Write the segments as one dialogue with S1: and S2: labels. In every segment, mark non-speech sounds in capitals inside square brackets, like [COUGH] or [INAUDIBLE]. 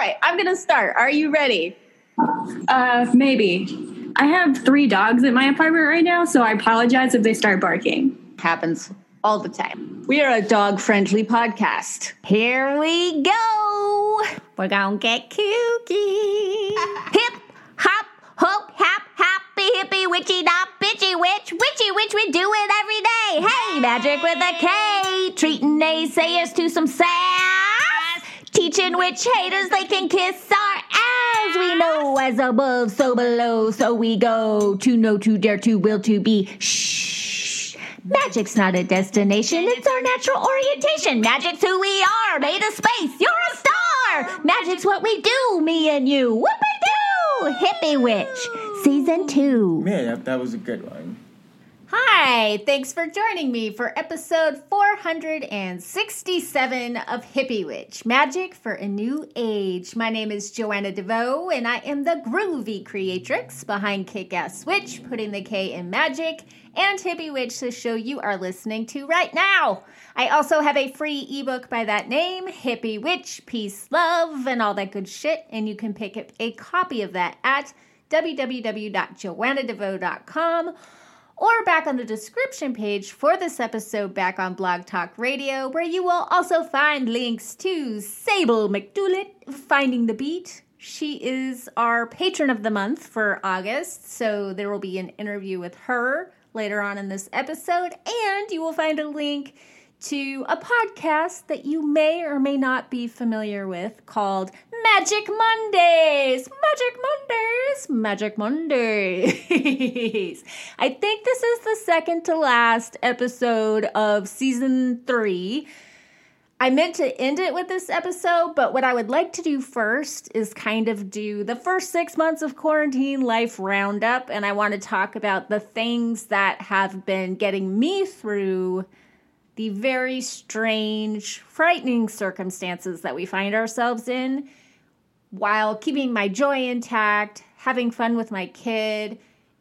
S1: right, I'm going to start. Are you ready?
S2: Uh, maybe. I have three dogs in my apartment right now, so I apologize if they start barking.
S1: Happens all the time. We are a dog friendly podcast.
S3: Here we go. We're gonna get kooky. [LAUGHS] Hip, hop, hope, hap, happy, hippie, witchy, not bitchy, witch, witchy, witch, we do it every day. Hey, magic with a K. Treating naysayers to some sass. Teaching witch haters they can kiss our ass. We know as above, so below, so we go. To know, to dare, to will, to be. Shh. Magic's not a destination, it's our natural orientation. Magic's who we are, made of space. You're a star. Magic's what we do, me and you. Whoop-a-doo! Hippie Witch, season two.
S4: Man, that, that was a good one.
S1: Hi, thanks for joining me for episode 467 of Hippie Witch Magic for a New Age. My name is Joanna DeVoe, and I am the groovy creatrix behind Kick Ass Witch, putting the K in magic, and Hippie Witch, the show you are listening to right now. I also have a free ebook by that name, Hippie Witch, Peace, Love, and all that good shit, and you can pick up a copy of that at www.joannadevoe.com or back on the description page for this episode back on Blog Talk Radio, where you will also find links to Saebyl McDulett, Finding the Beat. She is our patron of the month for August, so there will be an interview with her later on in this episode, and you will find a link to a podcast that you may or may not be familiar with called Magic Mondays. Magic Mondays. Magic Mondays. [LAUGHS] I think this is the second to last episode of season three. I meant to end it with this episode, but what I would like to do first is kind of do the first six months of quarantine life roundup. And I want to talk about the things that have been getting me through the very strange, frightening circumstances that we find ourselves in while keeping my joy intact, having fun with my kid.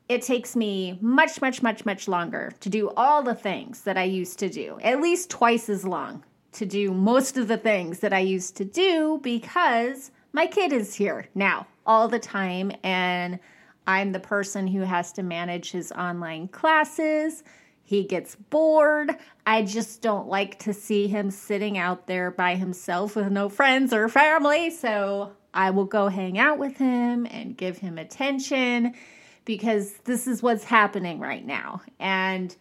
S1: It takes me much, much, much, much longer to do all the things that I used to do, at least twice as long to do most of the things that I used to do because my kid is here now all the time and I'm the person who has to manage his online classes he gets bored. I just don't like to see him sitting out there by himself with no friends or family. So I will go hang out with him and give him attention because this is what's happening right now. And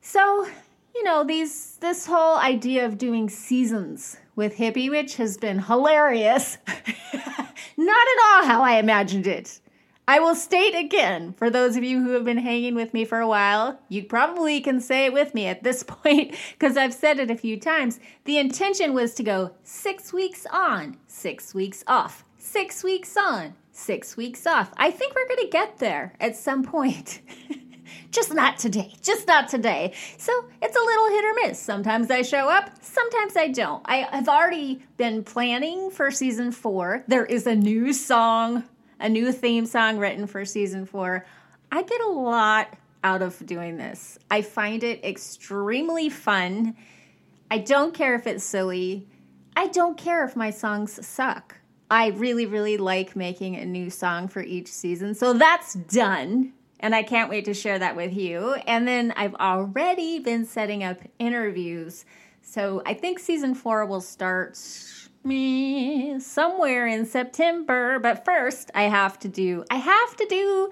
S1: so, you know, these this whole idea of doing seasons with Hippie Witch has been hilarious. [LAUGHS] Not at all how I imagined it. I will state again, for those of you who have been hanging with me for a while, you probably can say it with me at this [LAUGHS] point because I've said it a few times. The intention was to go six weeks on, six weeks off, six weeks on, six weeks off. I think we're going to get there at some point. [LAUGHS] just not today, just not today. So it's a little hit or miss. Sometimes I show up, sometimes I don't. I have already been planning for season four. There is a new song a new theme song written for season four. I get a lot out of doing this. I find it extremely fun. I don't care if it's silly. I don't care if my songs suck. I really, really like making a new song for each season. So that's done. And I can't wait to share that with you. And then I've already been setting up interviews. So I think season four will start me somewhere in September. But first, I have to do I have to do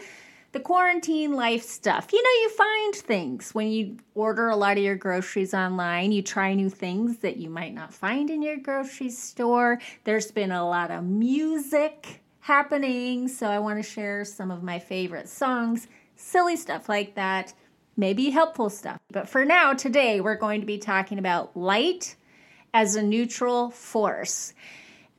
S1: the quarantine life stuff. You know, you find things when you order a lot of your groceries online. You try new things that you might not find in your grocery store. There's been a lot of music happening, so I want to share some of my favorite songs, silly stuff like that, maybe helpful stuff. But for now, today, we're going to be talking about light as a neutral force.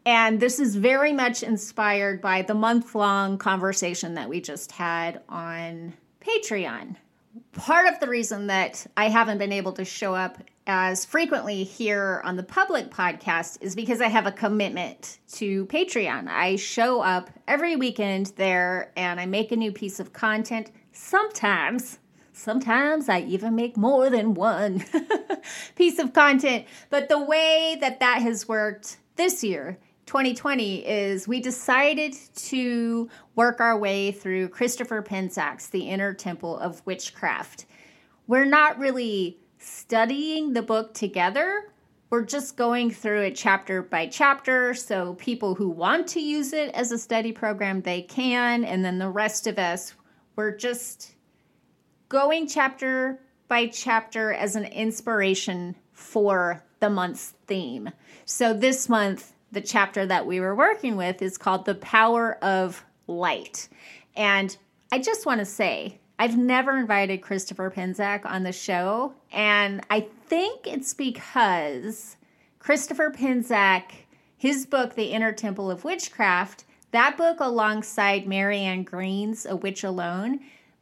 S1: And this is very much inspired by the month long conversation that we just had on Patreon. Part of the reason that I haven't been able to show up as frequently here on the public podcast is because I have a commitment to Patreon. I show up every weekend there and I make a new piece of content. Sometimes Sometimes I even make more than one [LAUGHS] piece of content. But the way that that has worked this year 2020 is we decided to work our way through Christopher Penczak's The Inner Temple of Witchcraft. We're not really studying the book together. We're just going through it chapter by chapter. So, people who want to use it as a study program, they can. And then the rest of us, we're just going chapter by chapter as an inspiration for the month's theme. So, this month, the chapter that we were working with is called The Power of Light. And I just want to say, I've never invited Christopher Penczak on the show, and I think it's because Christopher Penczak, his book, The Inner Temple of Witchcraft, that book alongside Marian Green's A Witch Alone,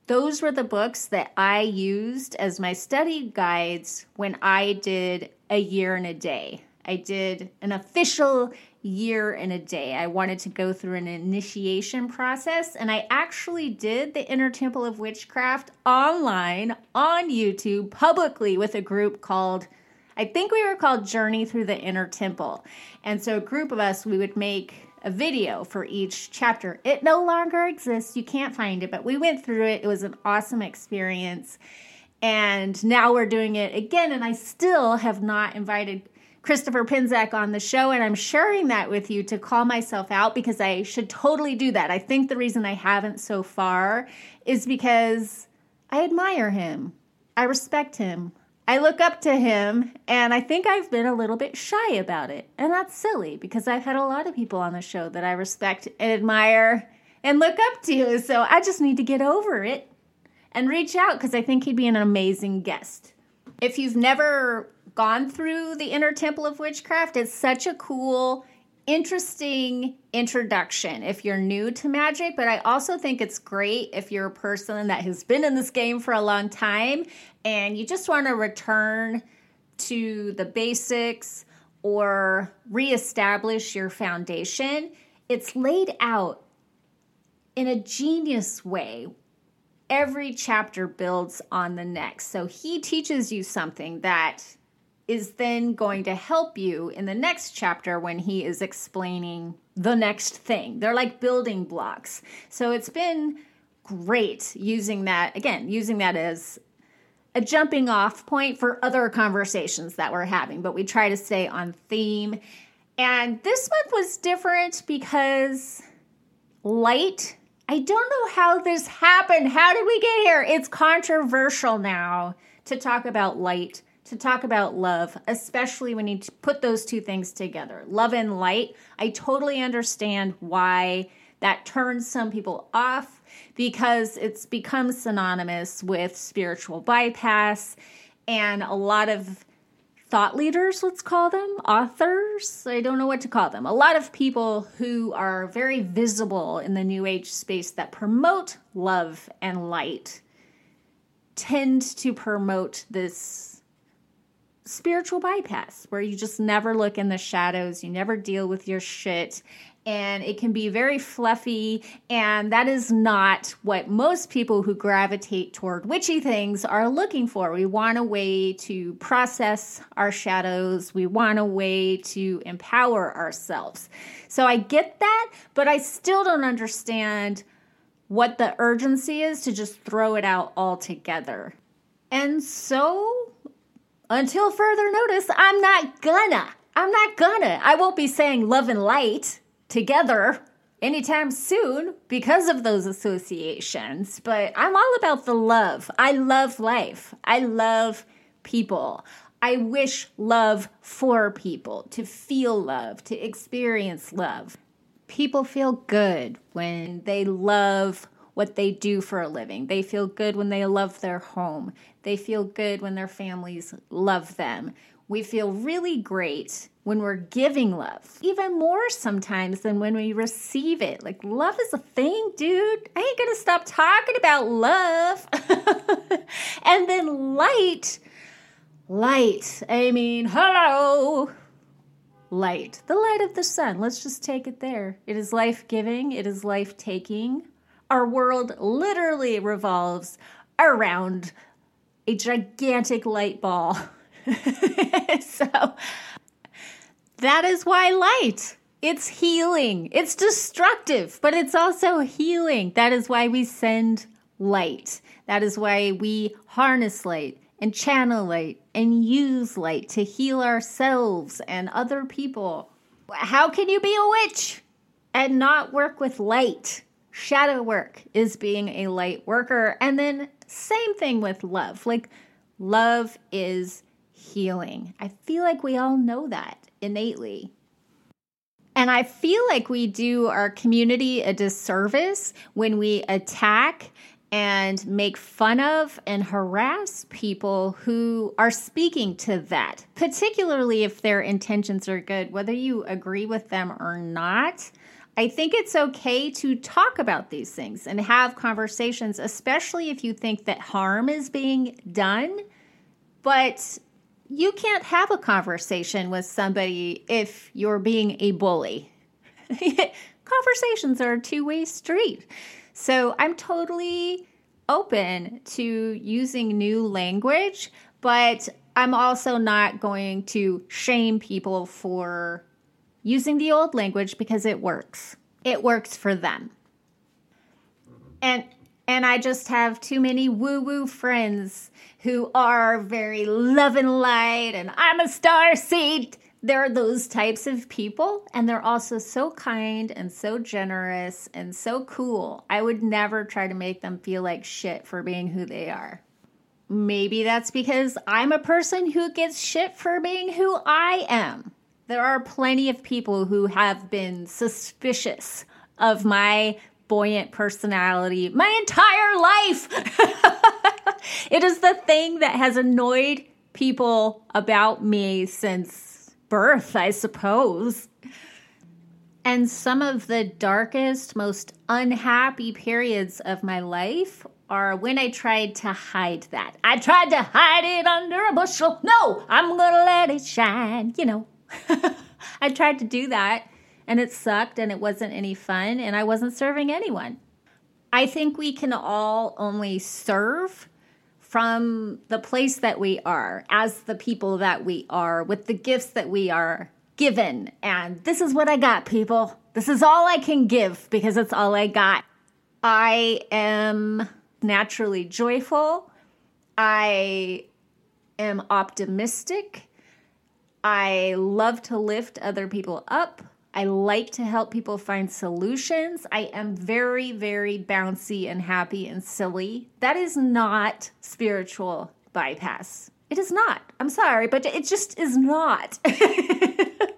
S1: those were the books that I used as my study guides when I did a year and a day. I did an official year and a day. I wanted to go through an initiation process, and I actually did the Inner Temple of Witchcraft online on YouTube publicly with a group called, I think we were called Journey Through the Inner Temple. And so, a group of us, we would make a video for each chapter. It no longer exists. You can't find it, but we went through it. It was an awesome experience. And now we're doing it again, and I still have not invited Christopher Penczak on the show, and I'm sharing that with you to call myself out because I should totally do that. I think the reason I haven't so far is because I admire him, I respect him, I look up to him, and I think I've been a little bit shy about it. And that's silly because I've had a lot of people on the show that I respect and admire and look up to. So I just need to get over it and reach out because I think he'd be an amazing guest. If you've never gone through the Inner Temple of Witchcraft, it's such a cool, interesting introduction if you're new to magic. But I also think it's great if you're a person that has been in this game for a long time and you just want to return to the basics or reestablish your foundation. It's laid out in a genius way every chapter builds on the next. So he teaches you something that is then going to help you in the next chapter when he is explaining the next thing. They're like building blocks. So it's been great using that, again, using that as a jumping off point for other conversations that we're having, but we try to stay on theme. And this month was different because light, I don't know how this happened. How did we get here? It's controversial now to talk about light to talk about love, especially when you put those two things together love and light. I totally understand why that turns some people off because it's become synonymous with spiritual bypass and a lot of thought leaders, let's call them, authors, I don't know what to call them. A lot of people who are very visible in the new age space that promote love and light tend to promote this spiritual bypass where you just never look in the shadows, you never deal with your shit, and it can be very fluffy. And that is not what most people who gravitate toward witchy things are looking for. We want a way to process our shadows, we want a way to empower ourselves. So I get that, but I still don't understand what the urgency is to just throw it out altogether. And so until further notice, I'm not gonna. I'm not gonna. I won't be saying love and light together anytime soon because of those associations. But I'm all about the love. I love life. I love people. I wish love for people, to feel love, to experience love. People feel good when they love what they do for a living. They feel good when they love their home. They feel good when their families love them. We feel really great when we're giving love, even more sometimes than when we receive it. Like, love is a thing, dude. I ain't gonna stop talking about love. [LAUGHS] and then light, light. I mean, hello. Light, the light of the sun. Let's just take it there. It is life giving, it is life taking. Our world literally revolves around a gigantic light ball. [LAUGHS] so that is why light It's healing. It's destructive, but it's also healing. That is why we send light. That is why we harness light and channel light and use light to heal ourselves and other people. How can you be a witch and not work with light? Shadow work is being a light worker. And then, same thing with love. Like, love is healing. I feel like we all know that innately. And I feel like we do our community a disservice when we attack and make fun of and harass people who are speaking to that, particularly if their intentions are good, whether you agree with them or not. I think it's okay to talk about these things and have conversations, especially if you think that harm is being done. But you can't have a conversation with somebody if you're being a bully. [LAUGHS] Conversations are a two way street. So I'm totally open to using new language, but I'm also not going to shame people for using the old language because it works. It works for them. And and I just have too many woo-woo friends who are very love and light and I'm a star seed there are those types of people, and they're also so kind and so generous and so cool. I would never try to make them feel like shit for being who they are. Maybe that's because I'm a person who gets shit for being who I am. There are plenty of people who have been suspicious of my buoyant personality my entire life. [LAUGHS] it is the thing that has annoyed people about me since birth, I suppose. And some of the darkest, most unhappy periods of my life are when I tried to hide that. I tried to hide it under a bushel. No, I'm gonna let it shine, you know. [LAUGHS] I tried to do that and it sucked and it wasn't any fun and I wasn't serving anyone. I think we can all only serve from the place that we are, as the people that we are, with the gifts that we are given. And this is what I got, people. This is all I can give because it's all I got. I am naturally joyful. I am optimistic. I love to lift other people up. I like to help people find solutions. I am very, very bouncy and happy and silly. That is not spiritual bypass. It is not. I'm sorry, but it just is not. [LAUGHS]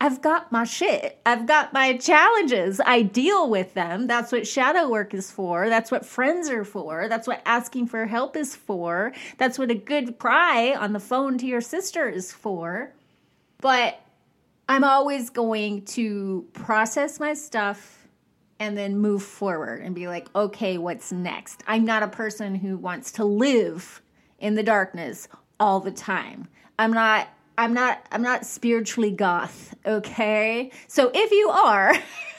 S1: I've got my shit. I've got my challenges. I deal with them. That's what shadow work is for. That's what friends are for. That's what asking for help is for. That's what a good cry on the phone to your sister is for. But I'm always going to process my stuff and then move forward and be like, okay, what's next? I'm not a person who wants to live in the darkness all the time. I'm not I'm not I'm not spiritually goth, okay? So if you are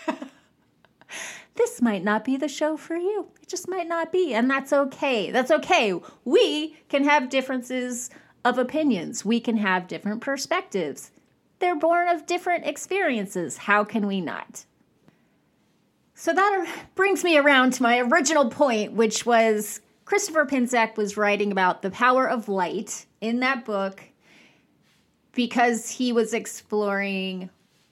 S1: [LAUGHS] this might not be the show for you. It just might not be, and that's okay. That's okay. We can have differences of opinions. We can have different perspectives. They're born of different experiences. How can we not? So that brings me around to my original point, which was Christopher Penczak was writing about the power of light in that book because he was exploring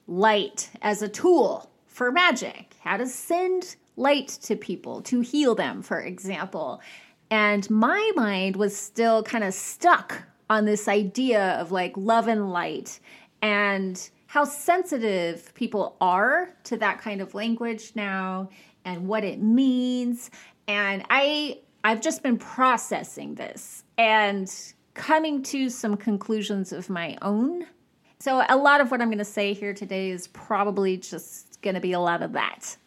S1: light as a tool for magic, how to send light to people to heal them, for example. And my mind was still kind of stuck on this idea of like love and light and how sensitive people are to that kind of language now and what it means and i i've just been processing this and coming to some conclusions of my own so a lot of what i'm going to say here today is probably just going to be a lot of that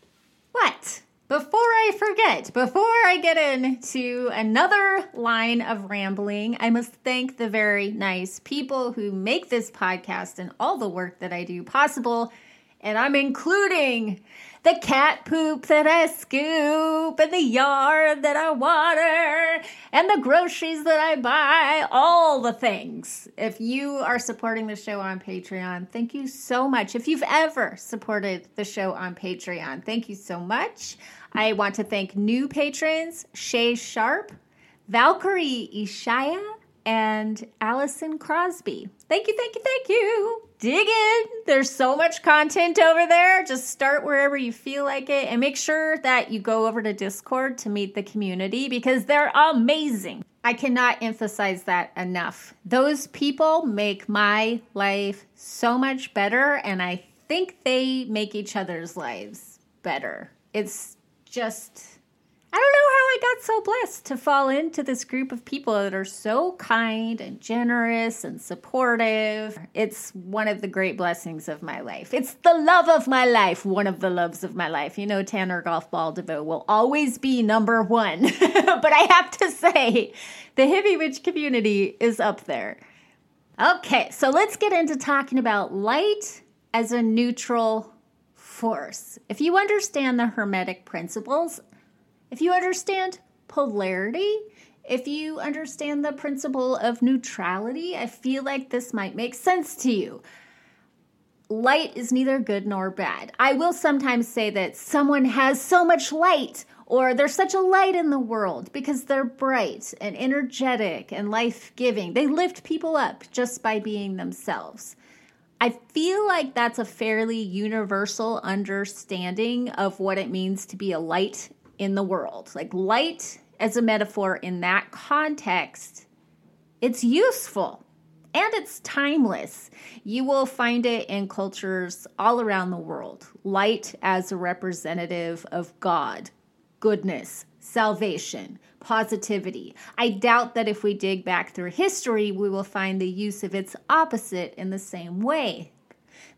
S1: what before I forget, before I get into another line of rambling, I must thank the very nice people who make this podcast and all the work that I do possible. And I'm including the cat poop that I scoop, and the yard that I water, and the groceries that I buy, all the things. If you are supporting the show on Patreon, thank you so much. If you've ever supported the show on Patreon, thank you so much. I want to thank new patrons Shay Sharp, Valkyrie Ishaya, and Allison Crosby. Thank you, thank you, thank you. Dig in. There's so much content over there. Just start wherever you feel like it and make sure that you go over to Discord to meet the community because they're amazing. I cannot emphasize that enough. Those people make my life so much better, and I think they make each other's lives better. It's just I don't know how I got so blessed to fall into this group of people that are so kind and generous and supportive. It's one of the great blessings of my life. It's the love of my life, one of the loves of my life. You know, Tanner Golf Ball DeVoe will always be number one. [LAUGHS] but I have to say, the hippie witch community is up there. Okay, so let's get into talking about light as a neutral force. If you understand the Hermetic principles, if you understand polarity, if you understand the principle of neutrality, I feel like this might make sense to you. Light is neither good nor bad. I will sometimes say that someone has so much light or there's such a light in the world because they're bright and energetic and life giving. They lift people up just by being themselves. I feel like that's a fairly universal understanding of what it means to be a light in the world. Like light as a metaphor in that context, it's useful and it's timeless. You will find it in cultures all around the world. Light as a representative of God, goodness, salvation, positivity. I doubt that if we dig back through history, we will find the use of its opposite in the same way.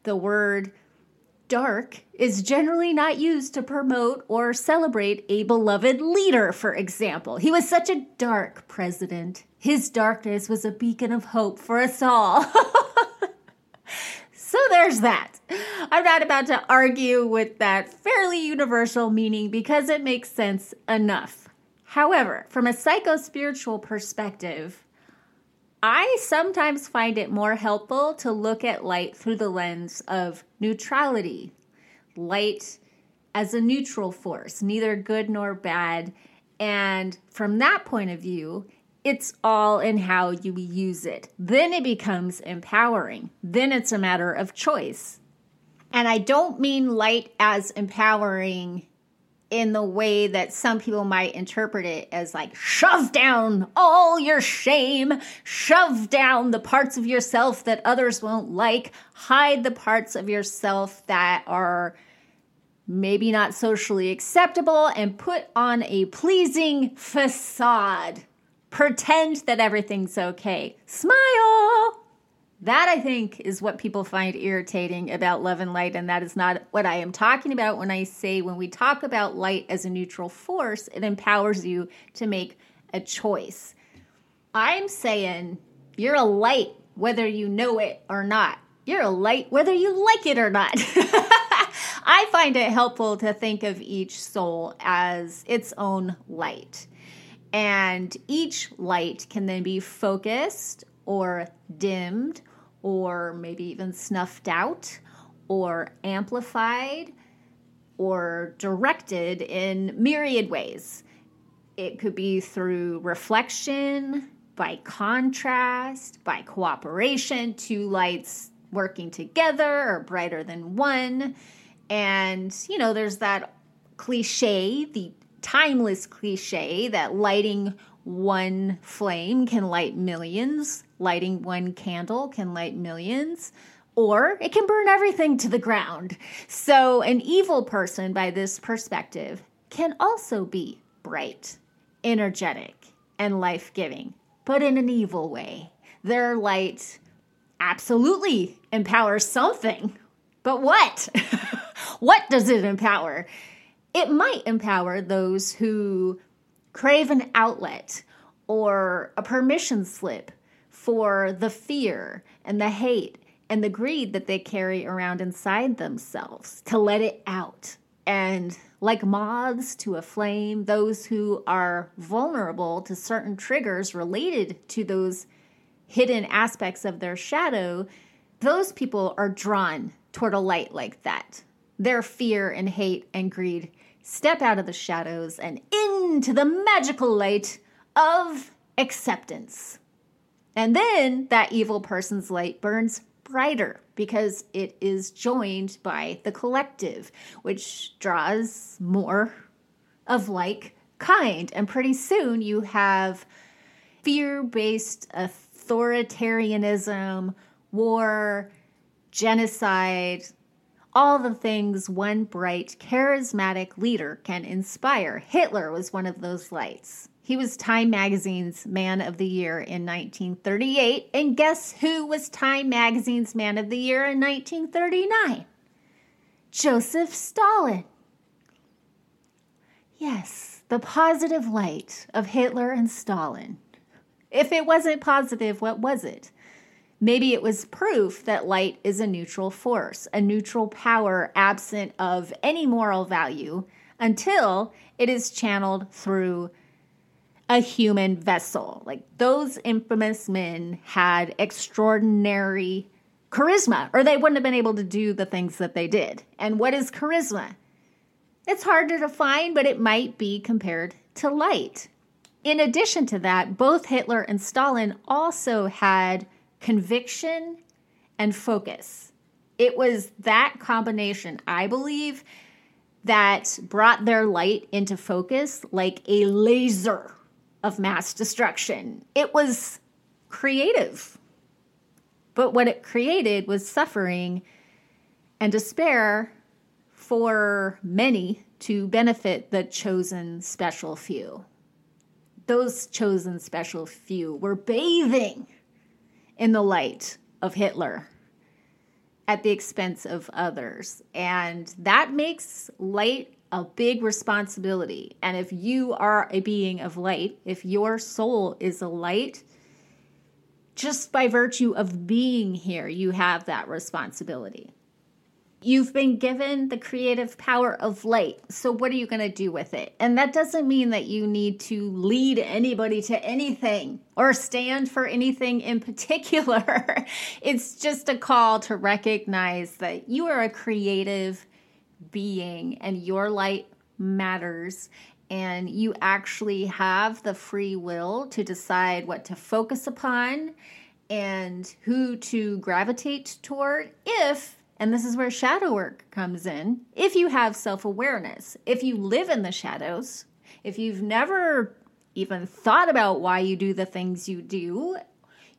S1: The word dark is generally not used to promote or celebrate a beloved leader, for example. He was such a dark president. His darkness was a beacon of hope for us all. [LAUGHS] so there's that. I'm not about to argue with that fairly universal meaning because it makes sense enough. However, from a psycho spiritual perspective, I sometimes find it more helpful to look at light through the lens of neutrality. Light as a neutral force, neither good nor bad. And from that point of view, it's all in how you use it. Then it becomes empowering. Then it's a matter of choice. And I don't mean light as empowering in the way that some people might interpret it as like shove down all your shame, shove down the parts of yourself that others won't like, hide the parts of yourself that are maybe not socially acceptable, and put on a pleasing facade. Pretend that everything's okay. Smile! That I think is what people find irritating about love and light, and that is not what I am talking about when I say when we talk about light as a neutral force, it empowers you to make a choice. I'm saying you're a light whether you know it or not. You're a light whether you like it or not. [LAUGHS] I find it helpful to think of each soul as its own light. And each light can then be focused or dimmed or maybe even snuffed out or amplified or directed in myriad ways. It could be through reflection, by contrast, by cooperation, two lights working together or brighter than one. And, you know, there's that cliche, the timeless cliche that lighting one flame can light millions, lighting one candle can light millions, or it can burn everything to the ground. So, an evil person, by this perspective, can also be bright, energetic, and life giving, but in an evil way. Their light absolutely empowers something, but what? [LAUGHS] what does it empower? It might empower those who crave an outlet or a permission slip for the fear and the hate and the greed that they carry around inside themselves to let it out. And like moths to a flame, those who are vulnerable to certain triggers related to those hidden aspects of their shadow, those people are drawn toward a light like that. Their fear and hate and greed step out of the shadows and into the magical light of acceptance. And then that evil person's light burns brighter because it is joined by the collective, which draws more of like kind. And pretty soon you have fear based authoritarianism, war, genocide, all the things one bright, charismatic leader can inspire. Hitler was one of those lights. He was Time Magazine's Man of the Year in 1938. And guess who was Time Magazine's Man of the Year in 1939? Joseph Stalin. Yes, the positive light of Hitler and Stalin. If it wasn't positive, what was it? Maybe it was proof that light is a neutral force, a neutral power absent of any moral value until it is channeled through a human vessel. Like those infamous men had extraordinary charisma, or they wouldn't have been able to do the things that they did. And what is charisma? It's hard to define, but it might be compared to light. In addition to that, both Hitler and Stalin also had conviction and focus. It was that combination, I believe, that brought their light into focus like a laser of mass destruction. It was creative. But what it created was suffering and despair for many to benefit the chosen special few. Those chosen special few were bathing in the light of Hitler at the expense of others. And that makes light a big responsibility. And if you are a being of light, if your soul is a light, just by virtue of being here, you have that responsibility. You've been given the creative power of light. So, what are you going to do with it? And that doesn't mean that you need to lead anybody to anything or stand for anything in particular. [LAUGHS] it's just a call to recognize that you are a creative being and your light matters. And you actually have the free will to decide what to focus upon and who to gravitate toward if and this is where shadow work comes in. If you have self awareness, if you live in the shadows, if you've never even thought about why you do the things you do,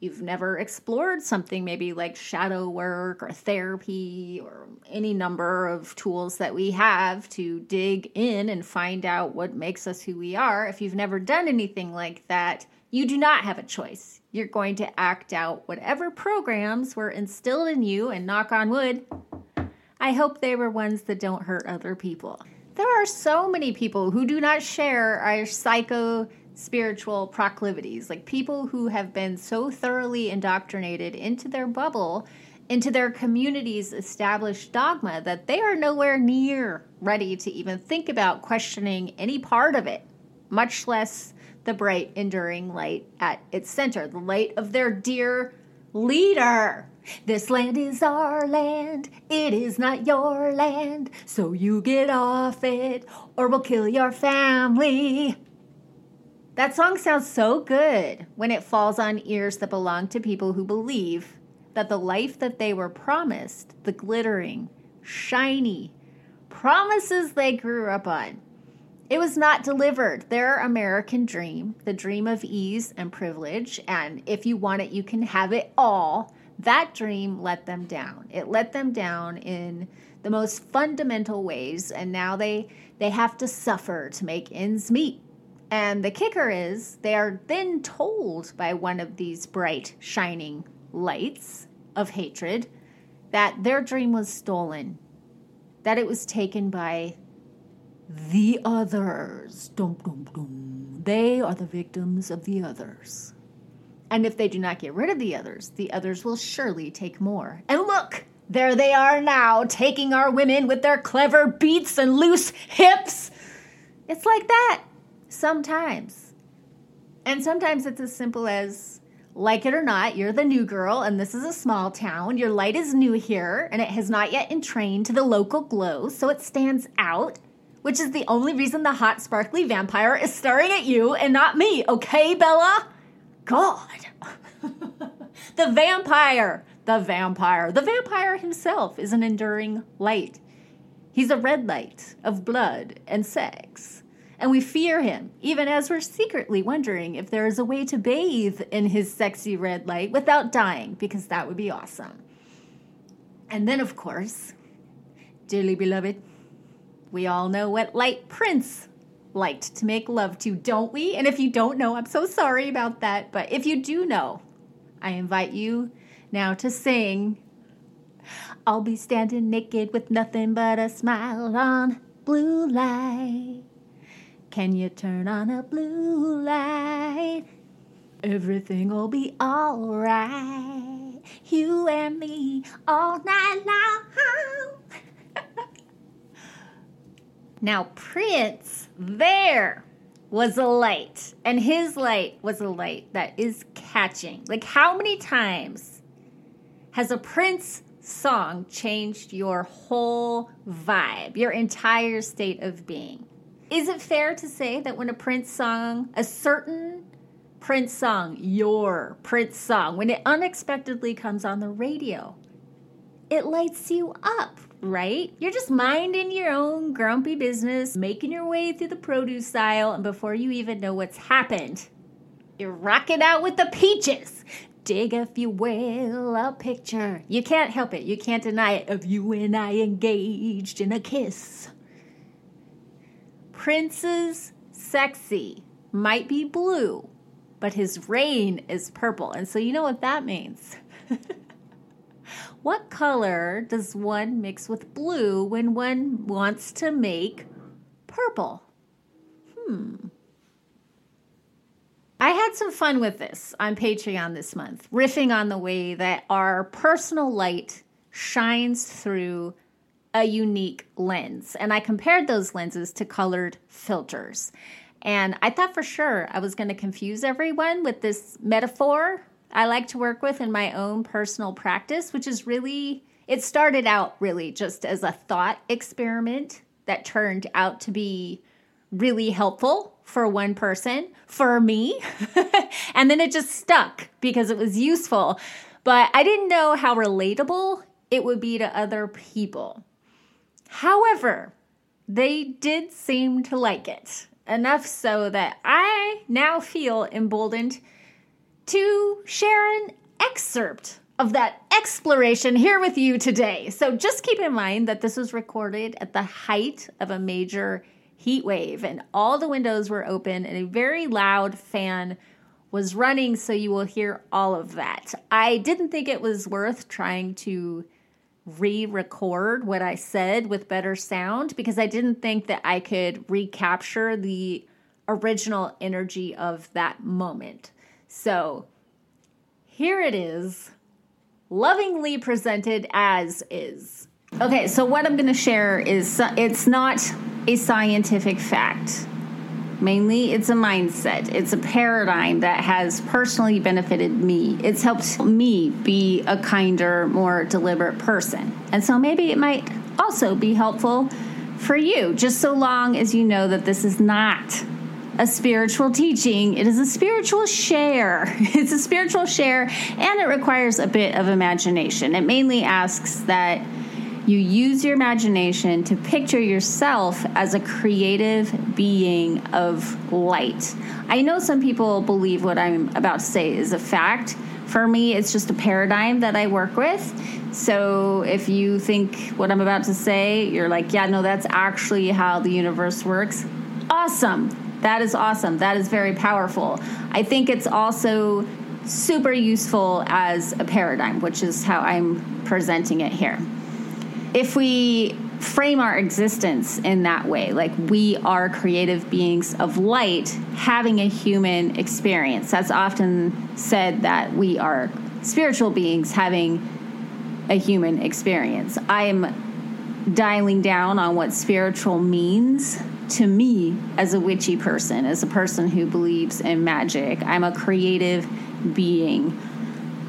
S1: you've never explored something maybe like shadow work or therapy or any number of tools that we have to dig in and find out what makes us who we are, if you've never done anything like that, you do not have a choice. You're going to act out whatever programs were instilled in you, and knock on wood, I hope they were ones that don't hurt other people. There are so many people who do not share our psycho spiritual proclivities, like people who have been so thoroughly indoctrinated into their bubble, into their community's established dogma, that they are nowhere near ready to even think about questioning any part of it, much less the bright, enduring light at its center, the light of their dear leader. This land is our land, it is not your land, so you get off it or we'll kill your family. That song sounds so good when it falls on ears that belong to people who believe that the life that they were promised, the glittering, shiny promises they grew up on, it was not delivered. Their American dream, the dream of ease and privilege, and if you want it, you can have it all. That dream let them down. It let them down in the most fundamental ways, and now they they have to suffer to make ends meet. And the kicker is they are then told by one of these bright, shining lights of hatred that their dream was stolen, that it was taken by the others. Dum, dum, dum. They are the victims of the others. And if they do not get rid of the others, the others will surely take more. And look, there they are now, taking our women with their clever beats and loose hips. It's like that sometimes. And sometimes it's as simple as like it or not, you're the new girl, and this is a small town. Your light is new here, and it has not yet entrained to the local glow, so it stands out, which is the only reason the hot, sparkly vampire is staring at you and not me, okay, Bella? God. [LAUGHS] the vampire, the vampire, the vampire himself is an enduring light. He's a red light of blood and sex. And we fear him, even as we're secretly wondering if there is a way to bathe in his sexy red light without dying, because that would be awesome. And then, of course, dearly beloved, we all know what light Prince liked to make love to, don't we? And if you don't know, I'm so sorry about that. But if you do know, I invite you now to sing. I'll be standing naked with nothing but a smile on blue light. Can you turn on a blue light? Everything'll be alright. You and me all night long. [LAUGHS] now, Prince, there was a light, and his light was a light that is catching. Like, how many times has a Prince song changed your whole vibe, your entire state of being? Is it fair to say that when a Prince song, a certain Prince song, your Prince song, when it unexpectedly comes on the radio, it lights you up, right? You're just minding your own grumpy business, making your way through the produce aisle, and before you even know what's happened, you're rocking out with the peaches. Dig, if you will, a picture. You can't help it. You can't deny it of you and I engaged in a kiss. Prince's sexy might be blue, but his rain is purple. And so you know what that means. [LAUGHS] what color does one mix with blue when one wants to make purple? Hmm. I had some fun with this on Patreon this month, riffing on the way that our personal light shines through a unique lens. And I compared those lenses to colored filters. And I thought for sure I was going to confuse everyone with this metaphor I like to work with in my own personal practice, which is really, it started out really just as a thought experiment that turned out to be really helpful for one person, for me. [LAUGHS] and then it just stuck because it was useful. But I didn't know how relatable it would be to other people. However, they did seem to like it, enough so that I now feel emboldened to share an excerpt of that exploration here with you today. So just keep in mind that this was recorded at the height of a major heat wave, and all the windows were open, and a very loud fan was running, so you will hear all of that. I didn't think it was worth trying to re record what I said with better sound because I didn't think that I could recapture the original energy of that moment. So here it is, lovingly presented as is. Okay, so what I'm going to share is it's not a scientific fact. Mainly, it's a mindset. It's a paradigm that has personally benefited me. It's helped me be a kinder, more deliberate person. And so maybe it might also be helpful for you, just so long as you know that this is not a spiritual teaching. It is a spiritual share. [LAUGHS] It's a spiritual share, and it requires a bit of imagination. It mainly asks that you use your imagination to picture yourself as a creative being of light. I know some people believe what I'm about to say is a fact. For me, it's just a paradigm that I work with. So if you think what I'm about to say, you're like, yeah, no, that's actually how the universe works. Awesome. That is awesome. That is very powerful. I think it's also super useful as a paradigm, which is how I'm presenting it here if we frame our existence in that way. Like we are creative beings of light having a human experience. That's often said that we are spiritual beings having a human experience. I am dialing down on what spiritual means to me as a witchy person, as a person who believes in magic. I'm a creative being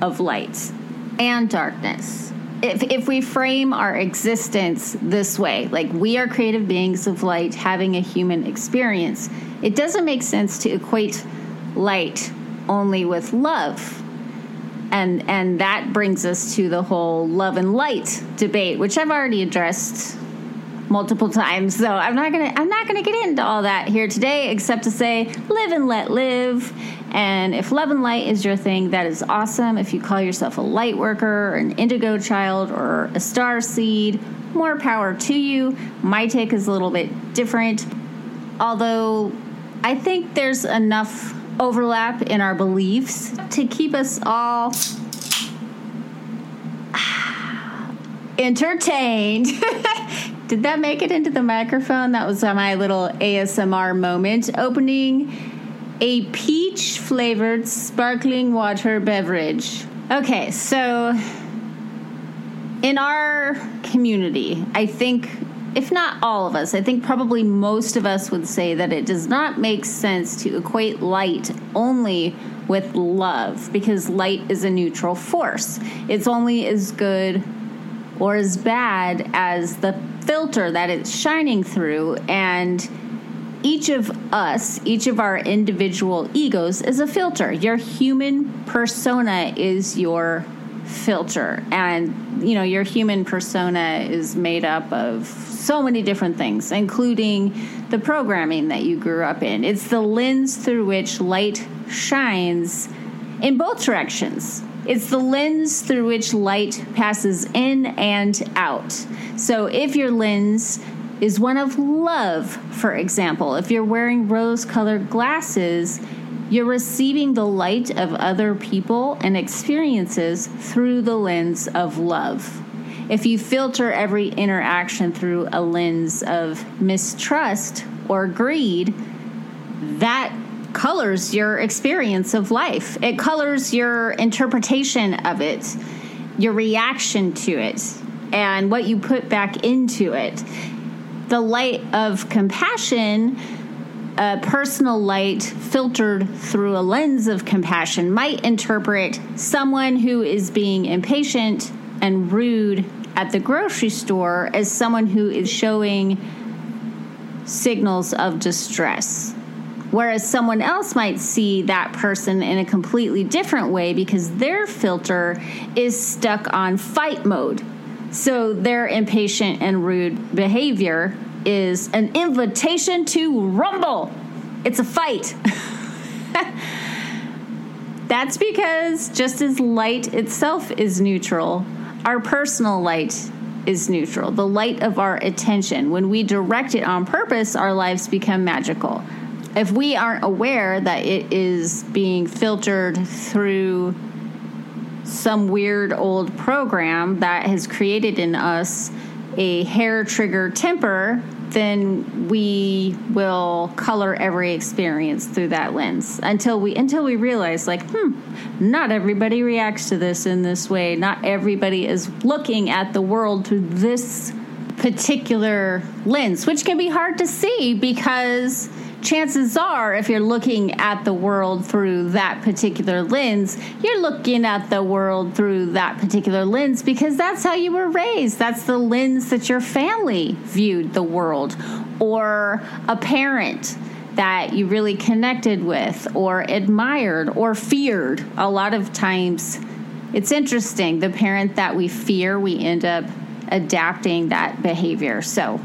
S1: of light and darkness. If, if we frame our existence this way, like we are creative beings of light having a human experience, it doesn't make sense to equate light only with love. And, and that brings us to the whole love and light debate, which I've already addressed multiple times. So I'm not gonna I'm not gonna get into all that here today, except to say live and let live. And if love and light is your thing, that is awesome. If you call yourself a light worker, or an indigo child, or a star seed, more power to you. My take is a little bit different, although I think there's enough overlap in our beliefs to keep us all [SIGHS] entertained. [LAUGHS] Did that make it into the microphone? That was my little ASMR moment. Opening a peach flavored sparkling water beverage. Okay, so in our community, I think, if not all of us, I think probably most of us would say that it does not make sense to equate light only with love because light is a neutral force. It's only as good or as bad as the filter that it's shining through and each of us, each of our individual egos is a filter. Your human persona is your filter. And, you know, your human persona is made up of so many different things, including the programming that you grew up in. It's the lens through which light shines in both directions. It's the lens through which light passes in and out. So if your lens is one of love, for example, if you're wearing rose colored glasses, you're receiving the light of other people and experiences through the lens of love. If you filter every interaction through a lens of mistrust or greed, that colors your experience of life. It colors your interpretation of it, your reaction to it, and what you put back into it. The light of compassion, a personal light filtered through a lens of compassion, might interpret someone who is being impatient and rude at the grocery store as someone who is showing signals of distress Whereas someone else might see that person in a completely different way because their filter is stuck on fight mode. So their impatient and rude behavior is an invitation to rumble. It's a fight. [LAUGHS] That's because just as light itself is neutral, our personal light is neutral. The light of our attention. When we direct it on purpose, our lives become magical if we aren't aware that it is being filtered through some weird old program that has created in us a hair trigger temper, then we will color every experience through that lens until we until we realize like hmm not everybody reacts to this in this way. Not everybody is looking at the world through this particular lens which can be hard to see because chances are, if you're looking at the world through that particular lens, you're looking at the world through that particular lens because that's how you were raised. That's the lens that your family viewed the world, or a parent that you really connected with, or admired, or feared. A lot of times, it's interesting. The parent that we fear, we end up adapting that behavior. So,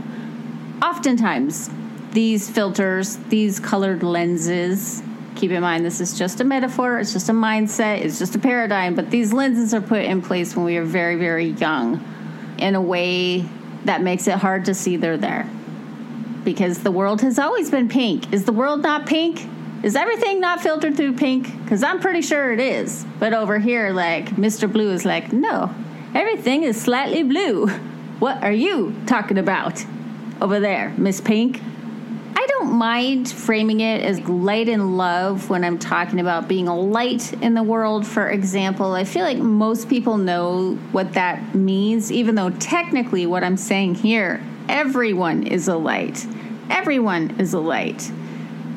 S1: oftentimes, these filters, these colored lenses, keep in mind this is just a metaphor, it's just a mindset, it's just a paradigm, but these lenses are put in place when we are very, very young in a way that makes it hard to see they're there. Because the world has always been pink. Is the world not pink? Is everything not filtered through pink? Because I'm pretty sure it is. But over here, like, Mr. Blue is like, no, everything is slightly blue. [LAUGHS] What are you talking about over there, Miss Pink? I don't mind framing it as light and love when I'm talking about being a light in the world, for example. I feel like most people know what that means, even though technically what I'm saying here, everyone is a light. Everyone is a light.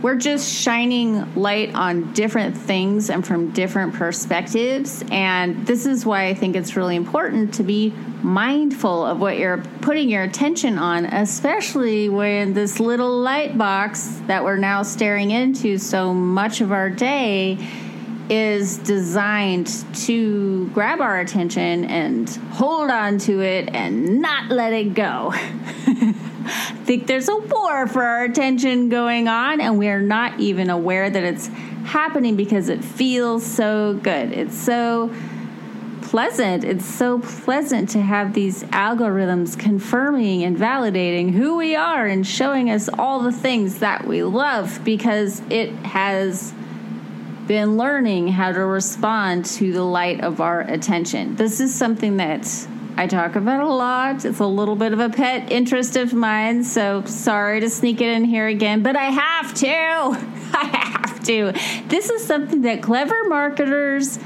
S1: We're just shining light on different things and from different perspectives. And this is why I think it's really important to be mindful of what you're putting your attention on, especially when this little light box that we're now staring into so much of our day is designed to grab our attention and hold on to it and not let it go. [LAUGHS] I think there's a war for our attention going on, and we're not even aware that it's happening because it feels so good. It's so pleasant. It's so pleasant to have these algorithms confirming and validating who we are and showing us all the things that we love because it has been learning how to respond to the light of our attention. This is something that I talk about a lot. It's a little bit of a pet interest of mine, so sorry to sneak it in here again, but I have to. [LAUGHS] I have to. This is something that clever marketers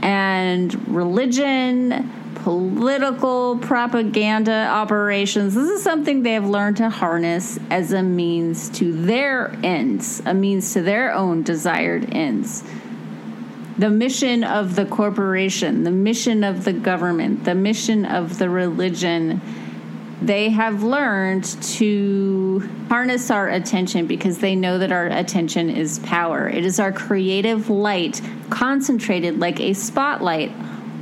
S1: and religion, political propaganda operations, this is something they have learned to harness as a means to their ends, a means to their own desired ends the mission of the corporation, the mission of the government, the mission of the religion, they have learned to harness our attention because they know that our attention is power. It is our creative light concentrated like a spotlight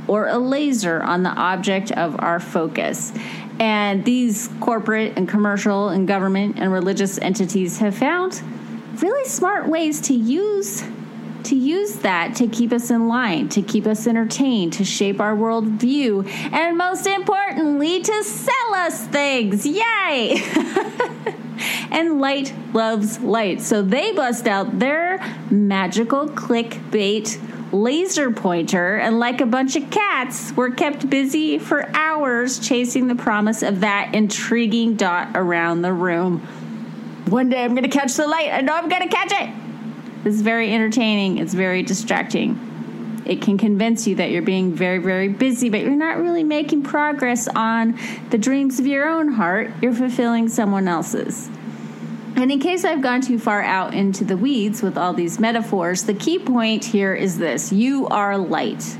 S1: or a laser on the object of our focus. And these corporate and commercial and government and religious entities have found really smart ways to use to use that to keep us in line, to keep us entertained, to shape our worldview, and most importantly, to sell us things. Yay! [LAUGHS] and light loves light. So they bust out their magical clickbait laser pointer, and like a bunch of cats, were kept busy for hours chasing the promise of that intriguing dot around the room. One day I'm to catch the light. I know I'm to catch it. It's very entertaining. It's very distracting. It can convince you that you're being very, very busy, but you're not really making progress on the dreams of your own heart. You're fulfilling someone else's. And in case I've gone too far out into the weeds with all these metaphors, the key point here is this you are light.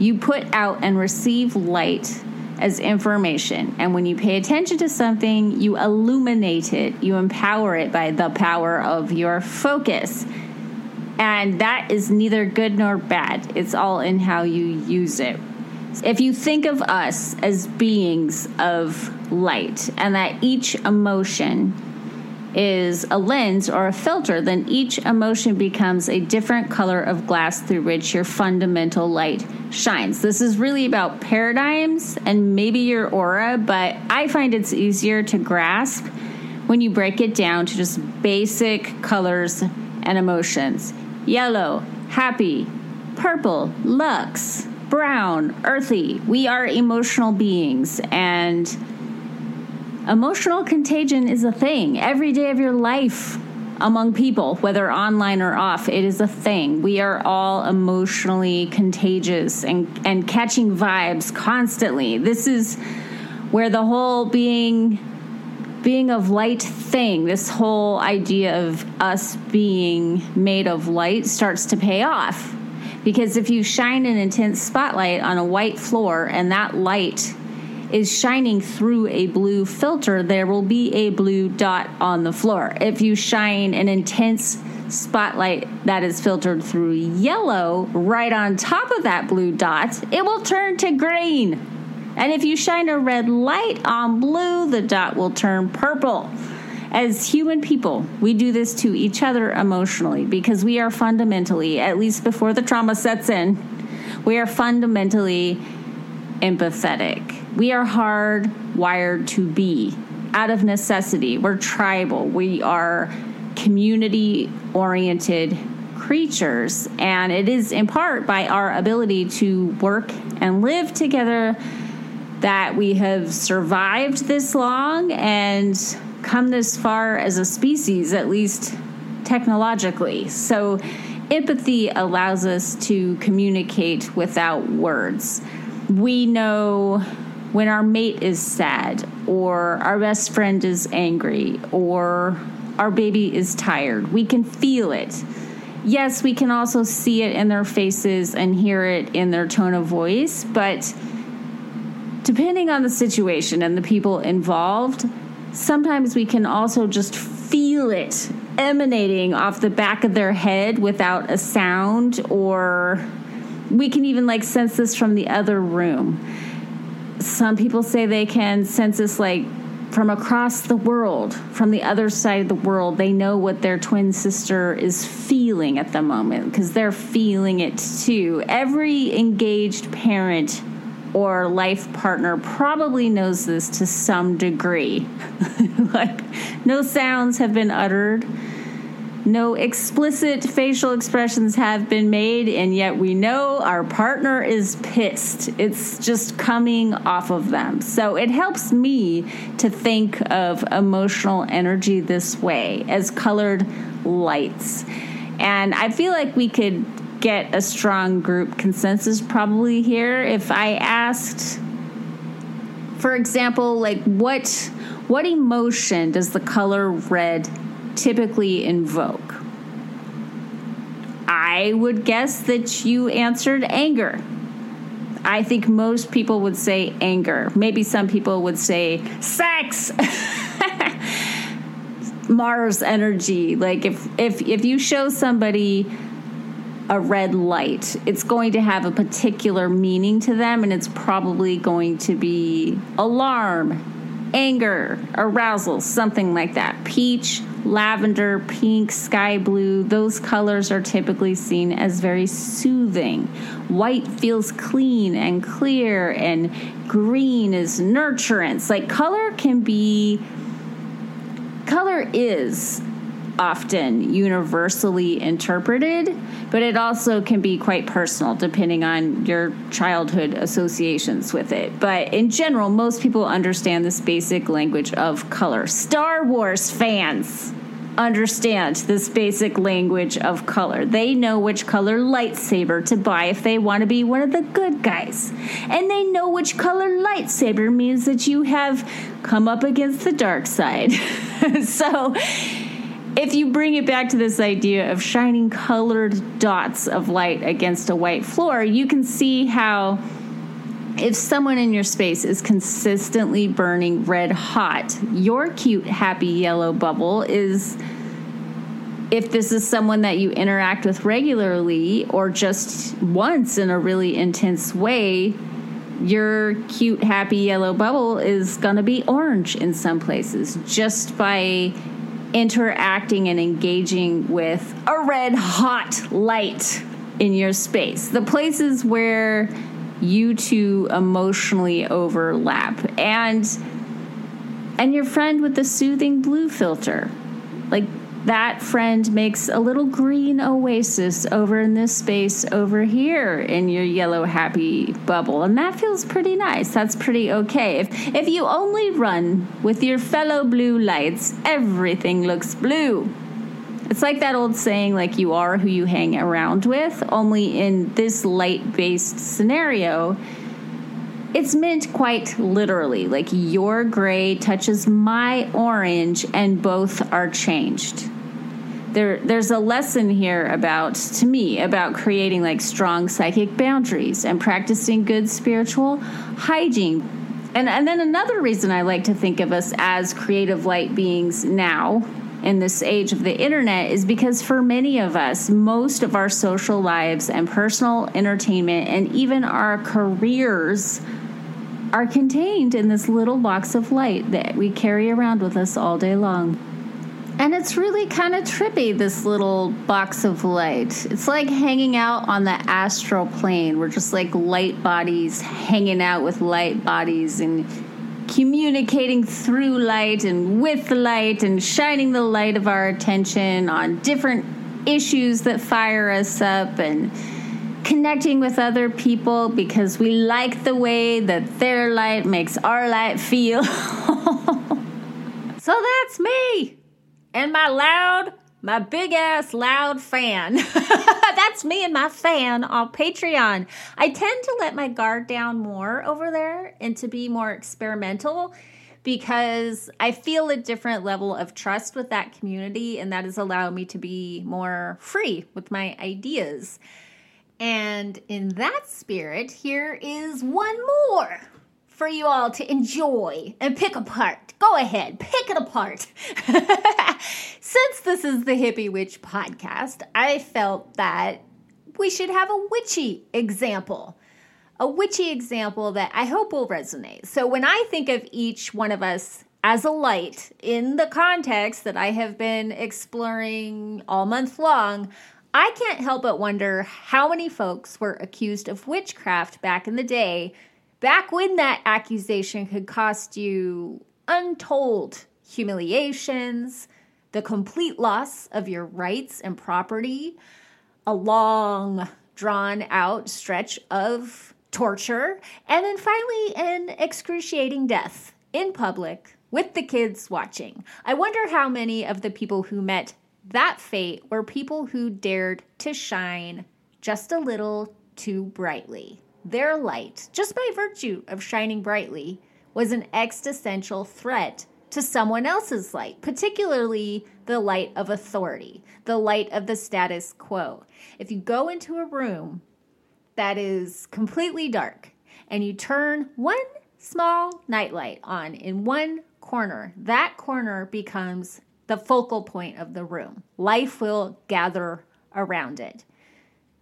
S1: You put out and receive light as information. And when you pay attention to something, you illuminate it, you empower it by the power of your focus. And that is neither good nor bad. It's all in how you use it. If you think of us as beings of light and that each emotion is a lens or a filter, then each emotion becomes a different color of glass through which your fundamental light shines. This is really about paradigms and maybe your aura, but I find it's easier to grasp when you break it down to just basic colors and emotions yellow, happy, purple, lux, brown, earthy. We are emotional beings, and emotional contagion is a thing every day of your life among people, whether online or off. It is a thing. We are all emotionally contagious and, and catching vibes constantly. This is where the whole being being of light thing, this whole idea of us being made of light starts to pay off. Because if you shine an intense spotlight on a white floor and that light is shining through a blue filter, there will be a blue dot on the floor. If you shine an intense spotlight that is filtered through yellow right on top of that blue dot, it will turn to green. And if you shine a red light on blue, the dot will turn purple. As human people, we do this to each other emotionally because we are fundamentally, at least before the trauma sets in, we are fundamentally empathetic. We are hardwired to be out of necessity. We're tribal. We are community oriented creatures. And it is in part by our ability to work and live together that we have survived this long and come this far as a species, at least technologically. So, empathy allows us to communicate without words. We know when our mate is sad, or our best friend is angry, or our baby is tired. We can feel it. Yes, we can also see it in their faces and hear it in their tone of voice, but depending on the situation and the people involved, sometimes we can also just feel it emanating off the back of their head without a sound, or we can even like sense this from the other room. Some people say they can sense this like from across the world, from the other side of the world. They know what their twin sister is feeling at the moment because they're feeling it too. Every engaged parent or life partner probably knows this to some degree. [LAUGHS] like, no sounds have been uttered, no explicit facial expressions have been made, and yet we know our partner is pissed. It's just coming off of them. So it helps me to think of emotional energy this way as colored lights. And I feel like we could get a strong group consensus probably here. If I asked for example like what what emotion does the color red typically invoke? I would guess that you answered anger. I think most people would say anger. Maybe some people would say sex. [LAUGHS] Mars energy. Like if if if you show somebody a red light. It's going to have a particular meaning to them, and it's probably going to be alarm, anger, arousal, something like that. Peach, lavender, pink, sky blue, those colors are typically seen as very soothing. White feels clean and clear, and green is nurturance. Like color can be, color is often universally interpreted, but it also can be quite personal depending on your childhood associations with it. But in general, most people understand this basic language of color. Star Wars fans understand this basic language of color. They know which color lightsaber to buy if they want to be one of the good guys. And they know which color lightsaber means that you have come up against the dark side. [LAUGHS] so if you bring it back to this idea of shining colored dots of light against a white floor, you can see how if someone in your space is consistently burning red hot, your cute, happy yellow bubble is. If this is someone that you interact with regularly or just once in a really intense way, your cute, happy yellow bubble is going to be orange in some places just by interacting and engaging with a red hot light in your space. The places where you two emotionally overlap and and your friend with the soothing blue filter. Like that friend makes a little green oasis over in this space over here in your yellow happy bubble and that feels pretty nice. That's pretty okay. If if you only run with your fellow blue lights everything looks blue. It's like that old saying like you are who you hang around with. Only in this light based scenario it's meant quite literally. Like your gray touches my orange and both are changed there there's a lesson here about to me about creating like strong psychic boundaries and practicing good spiritual hygiene and and then another reason I like to think of us as creative light beings now in this age of the internet is because for many of us most of our social lives and personal entertainment and even our careers are contained in this little box of light that we carry around with us all day long. And it's really kind of trippy, this little box of light. It's like hanging out on the astral plane. We're just like light bodies hanging out with light bodies and communicating through light and with light and shining the light of our attention on different issues that fire us up and connecting with other people because we like the way that their light makes our light feel. [LAUGHS] so that's me and my loud, my big ass loud fan. [LAUGHS] that's me and my fan on Patreon. I tend to let my guard down more over there and to be more experimental because I feel a different level of trust with that community, and that has allowed me to be more free with my ideas. And in that spirit, here is one more for you all to enjoy and pick apart. Go ahead, pick it apart. [LAUGHS] Since this is the Hippie Witch podcast, I felt that we should have a witchy example a witchy example that I hope will resonate. So when I think of each one of us as a light in the context that I have been exploring all month long, I can't help but wonder how many folks were accused of witchcraft back in the day, back when that accusation could cost you untold humiliations, the complete loss of your rights and property, a long, drawn out stretch of torture, and then finally an excruciating death in public with the kids watching. I wonder how many of the people who met that fate were people who dared to shine just a little too brightly. Their light, just by virtue of shining brightly, was an existential threat to someone else's light, particularly the light of authority, the light of the status quo. If you go into a room that is completely dark and you turn one small nightlight on in one corner, that corner becomes the focal point of the room. Life will gather around it.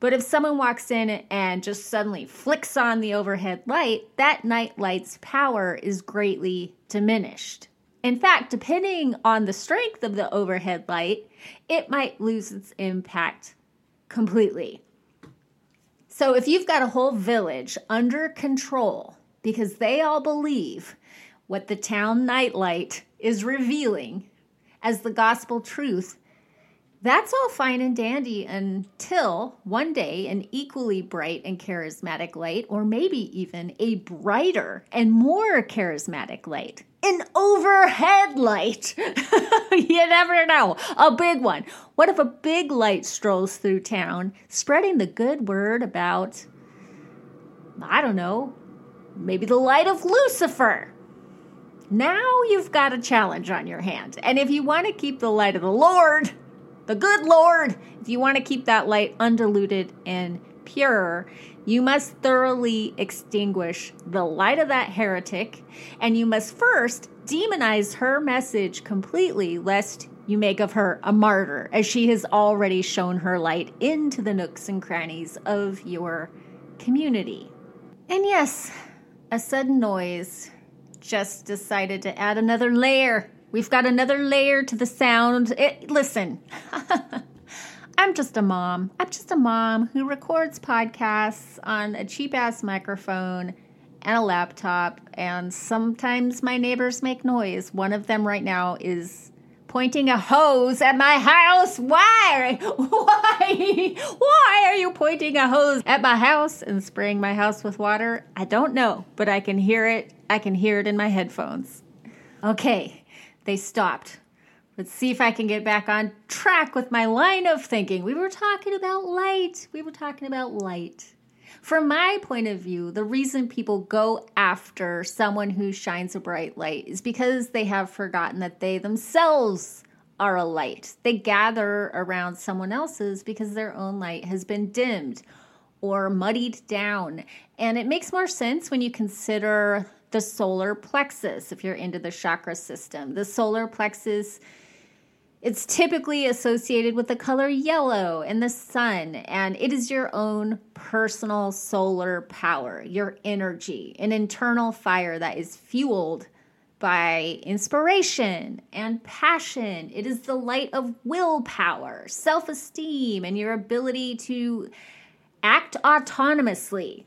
S1: But if someone walks in and just suddenly flicks on the overhead light, that night light's power is greatly diminished. In fact, depending on the strength of the overhead light, it might lose its impact completely. So if you've got a whole village under control because they all believe what the town nightlight is revealing as the gospel truth, that's all fine and dandy until one day an equally bright and charismatic light, or maybe even a brighter and more charismatic light, an overhead light. [LAUGHS] you never know. A big one. What if a big light strolls through town, spreading the good word about, I don't know, maybe the light of Lucifer? Now you've got a challenge on your hand. And if you want to keep the light of the Lord, the good Lord, if you want to keep that light undiluted and pure, you must thoroughly extinguish the light of that heretic, and you must first demonize her message completely, lest you make of her a martyr, as she has already shown her light into the nooks and crannies of your community. And yes, a sudden noise just decided to add another layer We've got another layer to the sound. It, listen, [LAUGHS] I'm just a mom. I'm just a mom who records podcasts on a cheap ass microphone and a laptop, and sometimes my neighbors make noise. One of them right now is pointing a hose at my house. Why? Why? Why are you pointing a hose at my house and spraying my house with water? I don't know, but I can hear it. I can hear it in my headphones. Okay, they stopped. Let's see if I can get back on track with my line of thinking. We were talking about light. We were talking about light. From my point of view, the reason people go after someone who shines a bright light is because they have forgotten that they themselves are a light. They gather around someone else's because their own light has been dimmed or muddied down. And it makes more sense when you consider the solar plexus if you're into the chakra system. The solar plexus it's typically associated with the color yellow and the sun, and it is your own personal solar power, your energy, an internal fire that is fueled by inspiration and passion. It is the light of willpower, self esteem, and your ability to act autonomously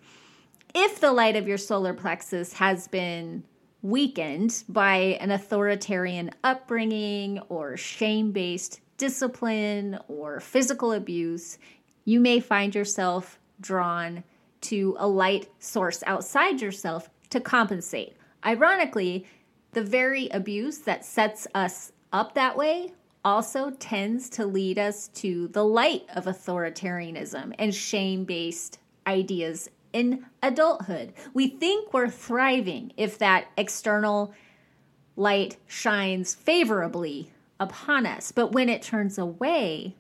S1: if the light of your solar plexus has been weakened by an authoritarian upbringing or shame based discipline or physical abuse, you may find yourself drawn to a light source outside yourself to compensate. Ironically, the very abuse that sets us up that way also tends to lead us to the light of authoritarianism and shame based ideas in adulthood. We think we're thriving if that external light shines favorably upon us. But when it turns away,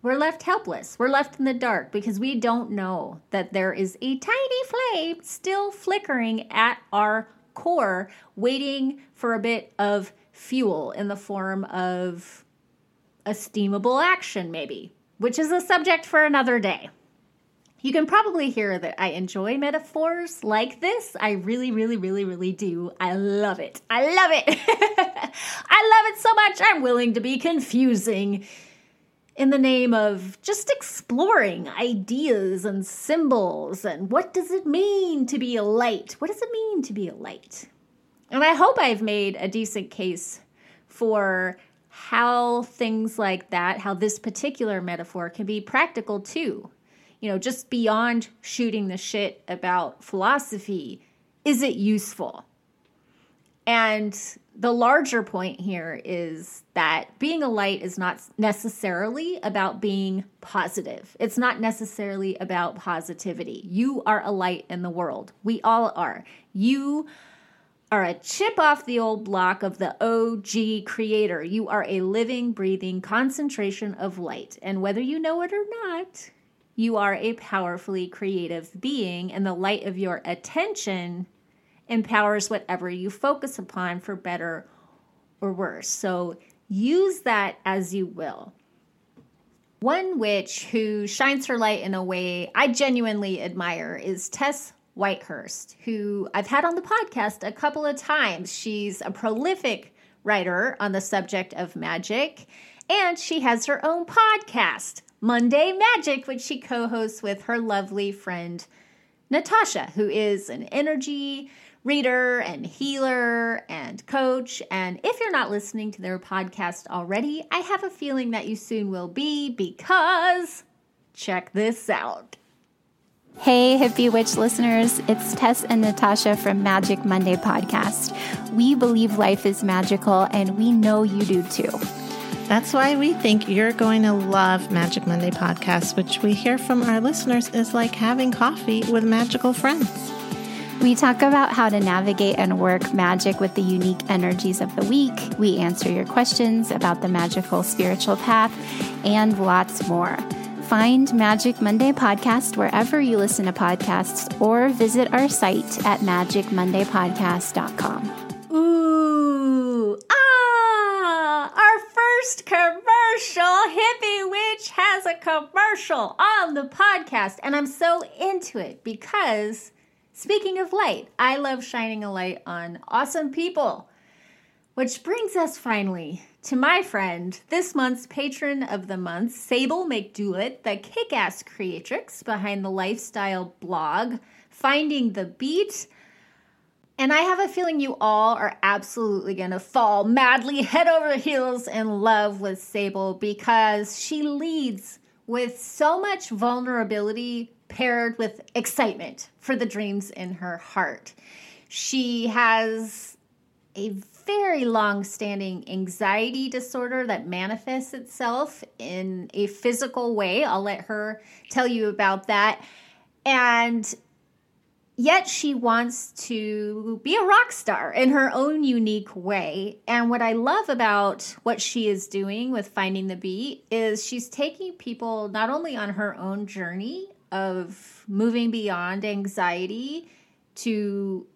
S1: we're left helpless. We're left in the dark because we don't know that there is a tiny flame still flickering at our core, waiting for a bit of fuel in the form of esteemable action, maybe, which is a subject for another day. You can probably hear that I enjoy metaphors like this. I really, really, really, really do. I love it. I love it. [LAUGHS] I love it so much, I'm willing to be confusing in the name of just exploring ideas and symbols and what does it mean to be a light? What does it mean to be a light? And I hope I've made a decent case for how things like that, how this particular metaphor can be practical too you know, just beyond shooting the shit about philosophy, is it useful? And the larger point here is that being a light is not necessarily about being positive. It's not necessarily about positivity. You are a light in the world. We all are. You are a chip off the old block of the OG creator. You are a living, breathing concentration of light. And whether you know it or not, you are a powerfully creative being, and the light of your attention empowers whatever you focus upon for better or worse. So use that as you will. One witch who shines her light in a way I genuinely admire is Tess Whitehurst, who I've had on the podcast a couple of times. She's a prolific writer on the subject of magic, and she has her own podcast Monday Magic, which she co hosts with her lovely friend Natasha, who is an energy reader and healer and coach. And if you're not listening to their podcast already, I have a feeling that you soon will be because check this out.
S4: Hey, Hippie Witch listeners, it's Tess and Natasha from Magic Monday Podcast. We believe life is magical, and we know you do too.
S5: That's why we think you're going to love Magic Monday podcast, which we hear from our listeners is like having coffee with magical friends.
S4: We talk about how to navigate and work magic with the unique energies of the week. We answer your questions about the magical spiritual path and lots more. Find Magic Monday Podcast wherever you listen to podcasts or visit our site at magicmondaypodcast.com.
S1: first commercial. Hippie Witch has a commercial on the podcast, and I'm so into it because, speaking of light, I love shining a light on awesome people. Which brings us finally to my friend, this month's patron of the month, Saebyl McDulett, the kick ass creatrix behind the lifestyle blog, Finding the Beat and I have a feeling you all are absolutely going to fall madly head over heels in love with Saebyl because she leads with so much vulnerability paired with excitement for the dreams in her heart. She has a very long standing anxiety disorder that manifests itself in a physical way. I'll let her tell you about that. And yet she wants to be a rock star in her own unique way. And what I love about what she is doing with Finding the Beat is she's taking people not only on her own journey of moving beyond anxiety to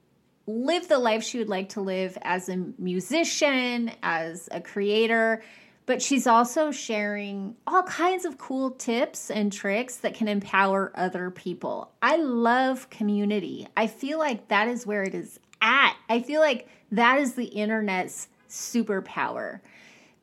S1: live the life she would like to live as a musician, as a creator but she's also sharing all kinds of cool tips and tricks that can empower other people. I love community. I feel like that is where it is at. I feel like that is the internet's superpower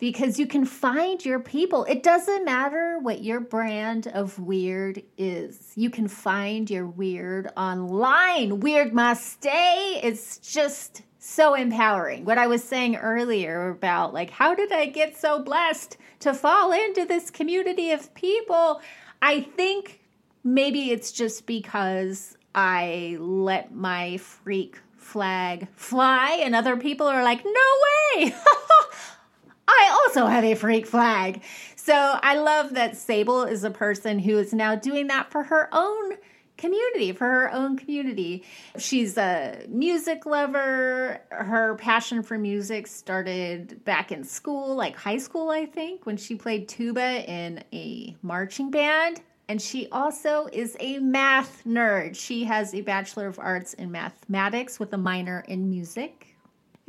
S1: because you can find your people. It doesn't matter what your brand of weird is. You can find your weird online. Weird must stay. It's just so empowering. What I was saying earlier about like how did I get so blessed to fall into this community of people? I think
S6: maybe it's just because I let my freak flag fly, and other people are like, no way! [LAUGHS] I also have a freak flag. So I love that Saebyl is a person who is now doing that for her own community, for her own community. She's a music lover. Her passion for music started back in school, like high school, I think, when she played tuba in a marching band. And she also is a math nerd. She has a Bachelor of Arts in Mathematics with a minor in music.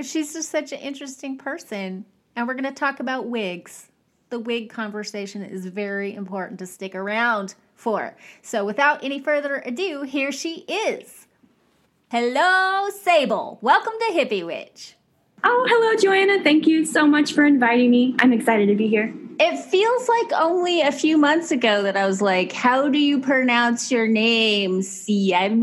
S6: She's just such an interesting person. And we're going to talk about wigs. The wig conversation is very important to stick around for. So, without any further ado, here she is. Hello, Saebyl. Welcome to Hippie Witch.
S2: Oh, hello, Joanna. Thank you so much for inviting me. I'm excited to be here.
S1: It feels like only a few months ago that I was like, How do you pronounce your name? See, I'm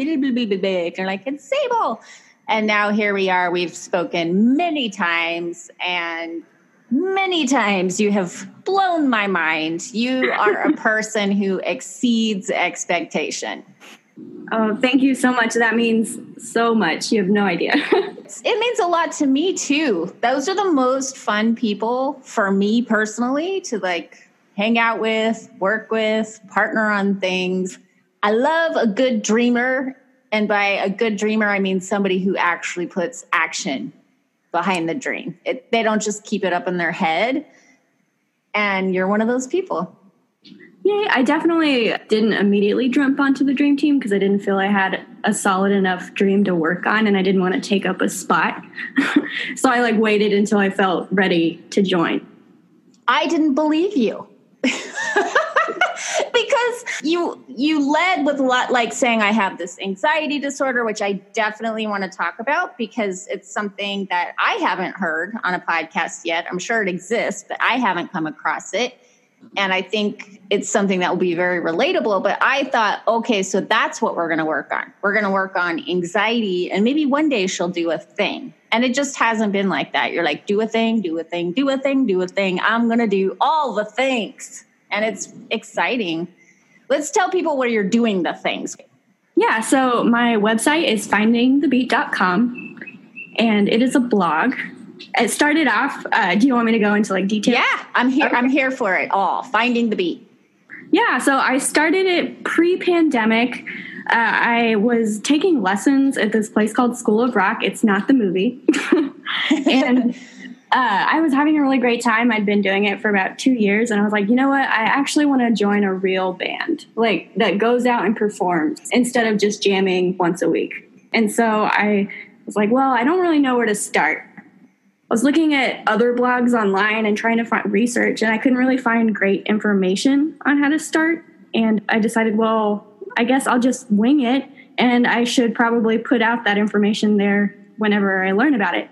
S1: and like, It's Saebyl. And now here we are. We've spoken many times, and many times you have blown my mind. You are a [LAUGHS] person who exceeds expectation.
S2: Oh, thank you so much. That means so much. You have no idea. [LAUGHS]
S1: it means a lot to me too. Those are the most fun people for me personally to like hang out with, work with, partner on things. I love a good dreamer. And by a good dreamer, I mean somebody who actually puts action behind the dream. It, they don't just keep it up in their head. And you're one of those people.
S2: Yeah, I definitely didn't immediately jump onto the dream team because I didn't feel I had a solid enough dream to work on and I didn't want to take up a spot. [LAUGHS] so I like waited until I felt ready to join.
S1: I didn't believe you. [LAUGHS] [LAUGHS] because you you led with a lot like saying I have this anxiety disorder, which I definitely want to talk about because it's something that I haven't heard on a podcast yet. I'm sure it exists, but I haven't come across it. And I think it's something that will be very relatable. But I thought, okay, so that's what we're going to work on. We're going to work on anxiety, and maybe one day she'll do a thing. And it just hasn't been like that. You're like, do a thing, do a thing, do a thing, do a thing. I'm going to do all the things and it's exciting. Let's tell people where you're doing the things.
S2: Yeah, so my website is findingthebeat.com and it is a blog. It started off, uh, do you want me to go into like detail?
S1: Yeah, I'm here. Okay. I'm here for it all. Finding the beat.
S2: Yeah, so I started it pre-pandemic. Uh, I was taking lessons at this place called School of Rock. It's not the movie. [LAUGHS] and [LAUGHS] uh, I was having a really great time. I'd been doing it for about two years, and I was like, you know what? I actually want to join a real band, like that goes out and performs instead of just jamming once a week. And so I was like, well, I don't really know where to start. I was looking at other blogs online and trying to find research, and I couldn't really find great information on how to start. And I decided, well, I guess I'll just wing it, and I should probably put out that information there whenever I learn about it.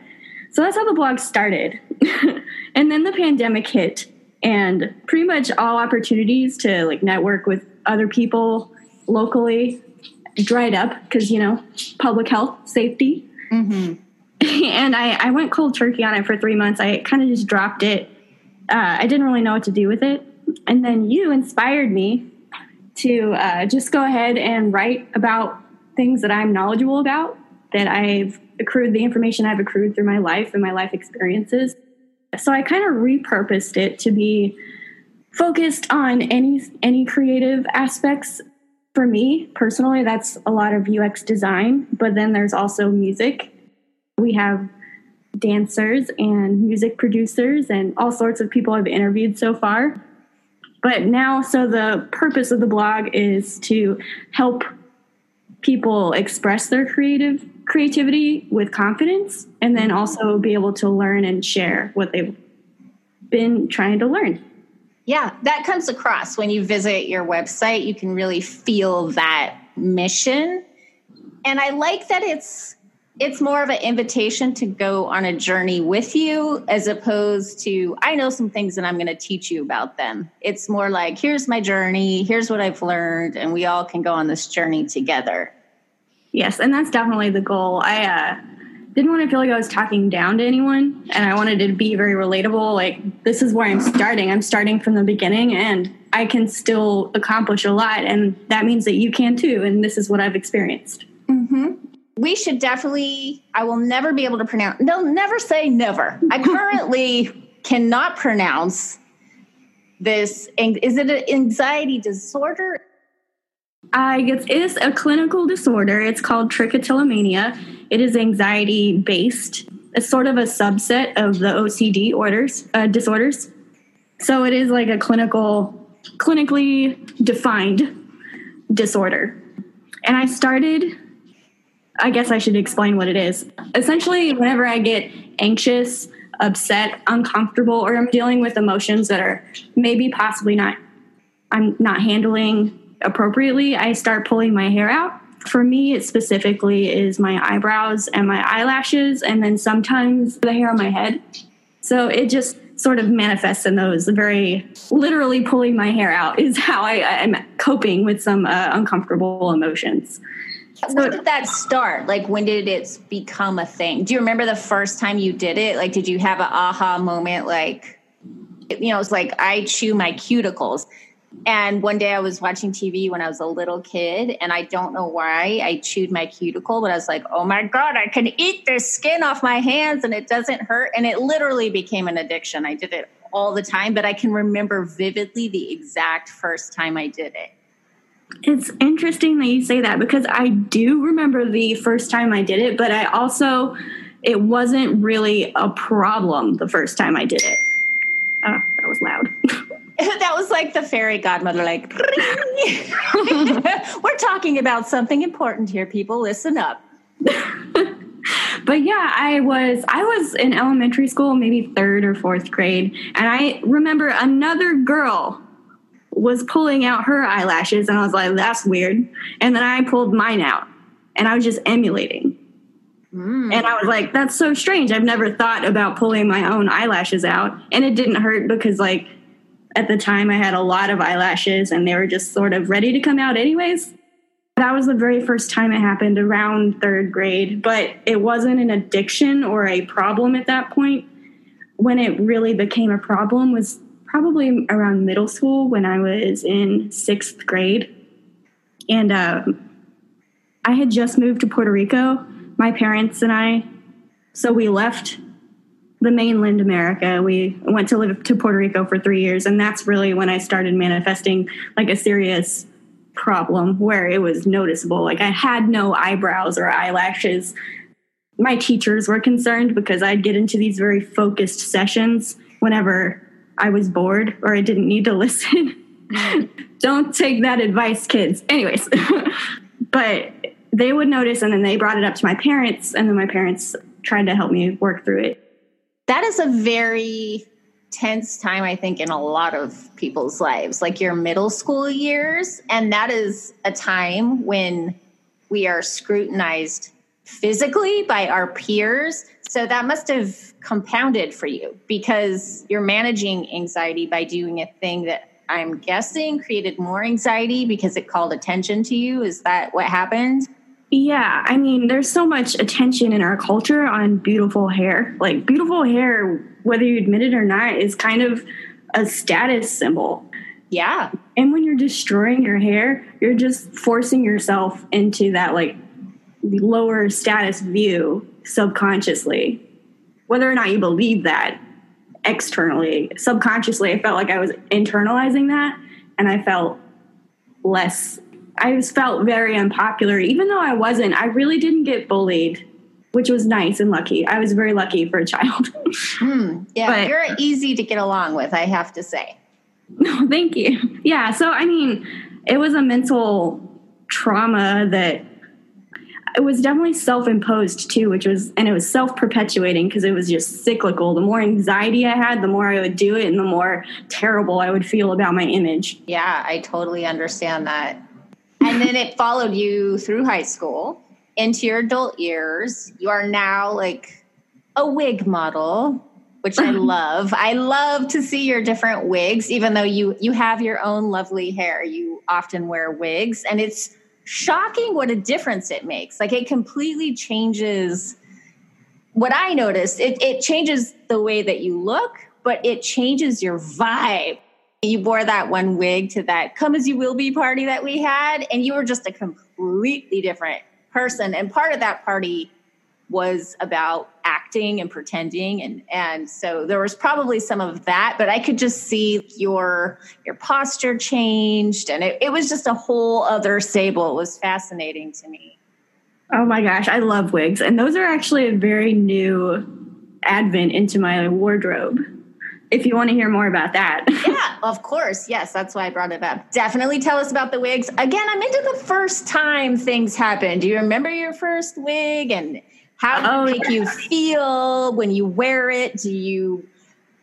S2: So that's how the blog started. [LAUGHS] and then the pandemic hit and pretty much all opportunities to like network with other people locally dried up because, you know, public health, safety. Mm-hmm. [LAUGHS] and I, I went cold turkey on it for three months. I kind of just dropped it. Uh, I didn't really know what to do with it. And then you inspired me to uh, just go ahead and write about things that I'm knowledgeable about, that I've accrued the information I've accrued through my life and my life experiences. So I kind of repurposed it to be focused on any any creative aspects. For me personally that's a lot of UX design but then there's also music. We have dancers and music producers and all sorts of people I've interviewed so far. But now so the purpose of the blog is to help people express their creative creativity with confidence and then mm-hmm. also be able to learn and share what they've been trying to learn.
S1: Yeah, that comes across when you visit your website. You can really feel that mission. And I like that it's it's more of an invitation to go on a journey with you as opposed to I know some things and I'm going to teach you about them. It's more like here's my journey, here's what I've learned and we all can go on this journey together.
S2: Yes, and that's definitely the goal. I uh, didn't want to feel like I was talking down to anyone, and I wanted to be very relatable. Like this is where I'm starting. I'm starting from the beginning, and I can still accomplish a lot, and that means that you can too. And this is what I've experienced.
S1: we should definitely i will never be able to pronounce no never say never i currently [LAUGHS] cannot pronounce this is it an anxiety disorder
S2: I guess it is a clinical disorder. It's called trichotillomania. It is anxiety based. It's sort of a subset of the OCD orders uh, disorders. So it is like a clinical, clinically defined disorder. And I started. I guess I should explain what it is. Essentially, whenever I get anxious, upset, uncomfortable, or I'm dealing with emotions that are maybe possibly not I'm not handling appropriately, I start pulling my hair out. For me, it specifically is my eyebrows and my eyelashes, and then sometimes the hair on my head. So it just sort of manifests in those. Very literally pulling my hair out is how I, I'm coping with some uh, uncomfortable emotions.
S1: when did that start like when did it become a thing do you remember the first time you did it like did you have an aha moment like you know it's like i chew my cuticles and one day i was watching tv when i was a little kid and i don't know why i chewed my cuticle but i was like oh my god i can eat this skin off my hands and it doesn't hurt and it literally became an addiction i did it all the time but i can remember vividly the exact first time i did it
S2: It's interesting that you say that because I do remember the first time I did it, but I also, it wasn't really a problem the first time I did it. Uh, that was loud. [LAUGHS]
S1: that was like the fairy godmother, like, [LAUGHS] we're talking about something important here, people. Listen up. [LAUGHS]
S2: but yeah, I was I was in elementary school, maybe third or fourth grade, and I remember another girl was pulling out her eyelashes, and I was like, "That's weird." And then I pulled mine out, and I was just emulating. Mm. And I was like, "That's so strange. I've never thought about pulling my own eyelashes out, and it didn't hurt because like." At the time, I had a lot of eyelashes and they were just sort of ready to come out, anyways. That was the very first time it happened around third grade, but it wasn't an addiction or a problem at that point. When it really became a problem was probably around middle school when I was in sixth grade. And uh, I had just moved to Puerto Rico, my parents and I. So we left the mainland America. We went to live to Puerto Rico for three years, and that's really when I started manifesting like a serious problem where it was noticeable. Like I had no eyebrows or eyelashes. My teachers were concerned because I'd get into these very focused sessions whenever I was bored or I didn't need to [LAUGHS] listen. Mm-hmm. Don't take that advice, kids. Anyways, [LAUGHS] but they would notice and then they brought it up to my parents, and then my parents tried to help me work through it.
S1: That is a very tense time, I think, in a lot of people's lives, like your middle school years. And that is a time when we are scrutinized physically by our peers. So that must have compounded for you because you're managing anxiety by doing a thing that I'm guessing created more anxiety because it called attention to you. Is that what happened?
S2: Yeah, I mean, there's so much attention in our culture on beautiful hair. Like, beautiful hair, whether you admit it or not, is kind of a status symbol.
S1: Yeah.
S2: And when you're destroying your hair, you're just forcing yourself into that, like, lower status view subconsciously. Whether or not you believe that externally, subconsciously, I felt like I was internalizing that and I felt less I felt very unpopular, even though I wasn't. I really didn't get bullied, which was nice and lucky. I was very lucky for a child. [LAUGHS] Hmm.
S1: Yeah.
S2: But-
S1: you're easy to get along with, I have to say.
S2: no, thank you. Yeah, so I mean, it was a mental trauma that it was definitely self-imposed too, which was and it was self-perpetuating because it was just cyclical. The more anxiety I had, the more I would do it and the more terrible I would feel about my image.
S1: Yeah, I totally understand that. And then it followed you through high school into your adult years. You are now like a wig model, which I [LAUGHS] love. I love to see your different wigs, even though you you have your own lovely hair. You often wear wigs, and it's shocking what a difference it makes. Like it completely changes what I noticed, it, it changes the way that you look, but it changes your vibe. You wore that one wig to that Come As You Will Be party that we had, and you were just a completely different person. And part of that party was about acting and pretending and and so there was probably some of that but i could just see your your posture changed and it, it was just a whole other Saebyl it was fascinating to me
S2: Oh my gosh, I love wigs. And those are actually a very new advent into my wardrobe. If you want to hear more about that. [LAUGHS]
S1: yeah, of course. Yes, that's why I brought it up. Definitely tell us about the wigs. Again, I'm into the first time things happen. Do you remember your first wig and how oh, did
S2: Oh,
S1: it make you feel when you wear it? Do you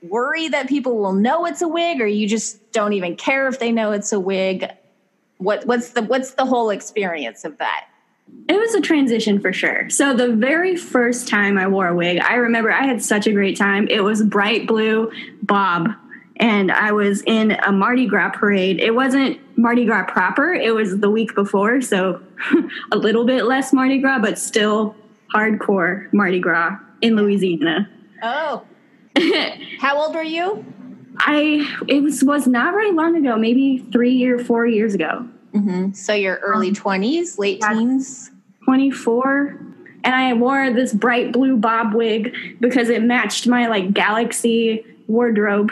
S1: worry that people will know it's a wig or you just don't even care if they know it's a wig? What what's the what's the whole experience of that?
S2: It was a transition for sure. So the very first time I wore a wig, I remember I had such a great time. It was bright blue bob and I was in a Mardi Gras parade. It wasn't Mardi Gras proper, it was the week before, so [LAUGHS] a little bit less Mardi Gras, but still hardcore Mardi Gras in Louisiana.
S1: Oh. [LAUGHS] How old were you?
S2: I it was was not very long ago, maybe 3 or 4 years ago.
S1: So your early 20s, late
S2: yeah.
S1: teens?
S2: 24 and I wore this bright blue bob wig because it matched my like galaxy wardrobe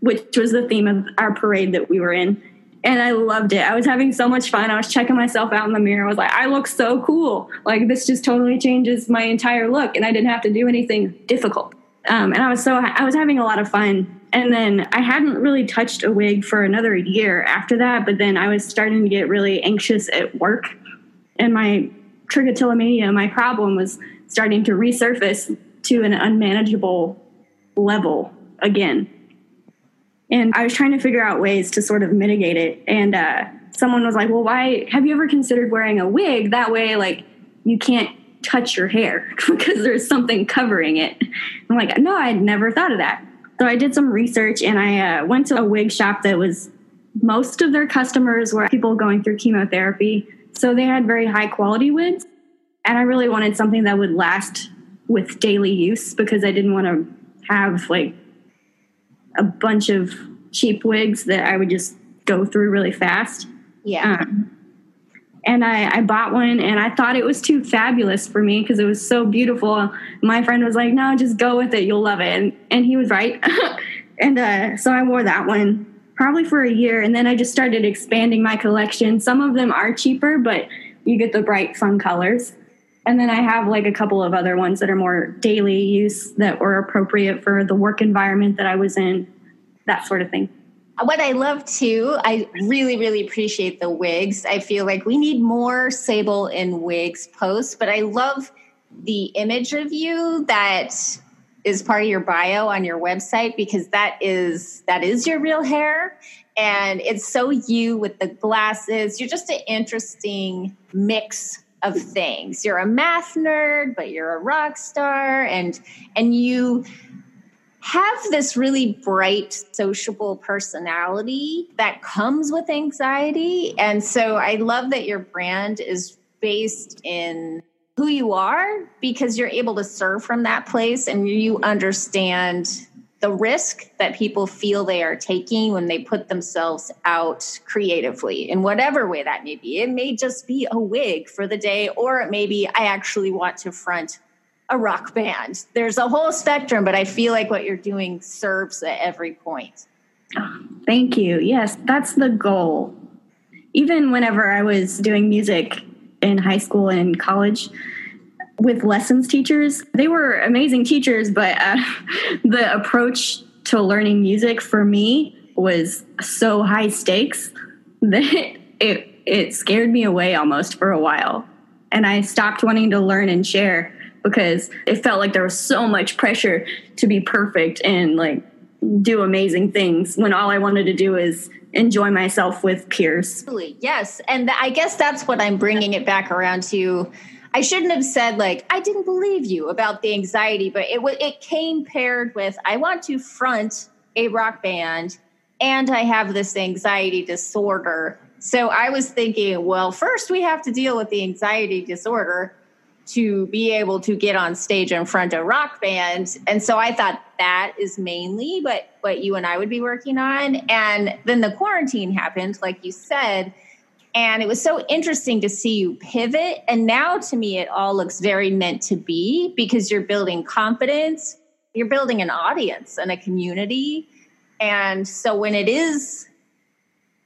S2: which was the theme of our parade that we were in and I loved it. I was having so much fun. I was checking myself out in the mirror. I was like, I look so cool. Like this just totally changes my entire look and I didn't have to do anything difficult. Um, and I was so I was having a lot of fun. And then I hadn't really touched a wig for another year after that, but then I was starting to get really anxious at work and my trichotillomania, my problem was starting to resurface to an unmanageable level again. And I was trying to figure out ways to sort of mitigate it. And uh, someone was like, Well, why have you ever considered wearing a wig? That way, like, you can't touch your hair [LAUGHS] because there's something covering it. I'm like, No, I'd never thought of that. So I did some research and I uh, went to a wig shop that was most of their customers were people going through chemotherapy. So they had very high quality wigs. And I really wanted something that would last with daily use because I didn't want to have like a bunch of cheap wigs that I would just go through really fast.
S1: Yeah.
S2: Um, and I, I bought one and I thought it was too fabulous for me because it was so beautiful. My friend was like, no, just go with it. You'll love it. And, and he was right. [LAUGHS] and uh, so I wore that one probably for a year. And then I just started expanding my collection. Some of them are cheaper, but you get the bright, fun colors. And then I have like a couple of other ones that are more daily use that were appropriate for the work environment that I was in, that sort of thing.
S1: What I love too, I really, really appreciate the wigs. I feel like we need more Saebyl in wigs posts, but I love the image of you that is part of your bio on your website because that is that is your real hair and it's so you with the glasses. You're just an interesting mix of things. You're a math nerd, but you're a rock star and and you have this really bright sociable personality that comes with anxiety and so i love that your brand is based in who you are because you're able to serve from that place and you understand the risk that people feel they are taking when they put themselves out creatively in whatever way that may be. It may just be a wig for the day, or it may be I actually want to front a rock band. There's a whole spectrum, but I feel like what you're doing serves at every point.
S2: Thank you. Yes, that's the goal. Even whenever I was doing music in high school and college with lessons teachers, they were amazing teachers, but uh, [LAUGHS] the approach to learning music for me was so high stakes [LAUGHS] that it it scared me away almost for a while. And I stopped wanting to learn and share because it felt like there was so much pressure to be perfect and like do amazing things when all I wanted to do is enjoy myself with peers.
S1: Yes. And I guess that's what I'm bringing it back around to. I shouldn't have said like I didn't believe you about the anxiety, but it w- it came paired with I want to front a rock band and I have this anxiety disorder. So I was thinking, well, first we have to deal with the anxiety disorder to be able to get on stage in front of rock band. And so I thought that is mainly what what you and I would be working on. And then the quarantine happened, like you said. And it was so interesting to see you pivot. And now to me, it all looks very meant to be because you're building confidence, you're building an audience and a community. And so when it is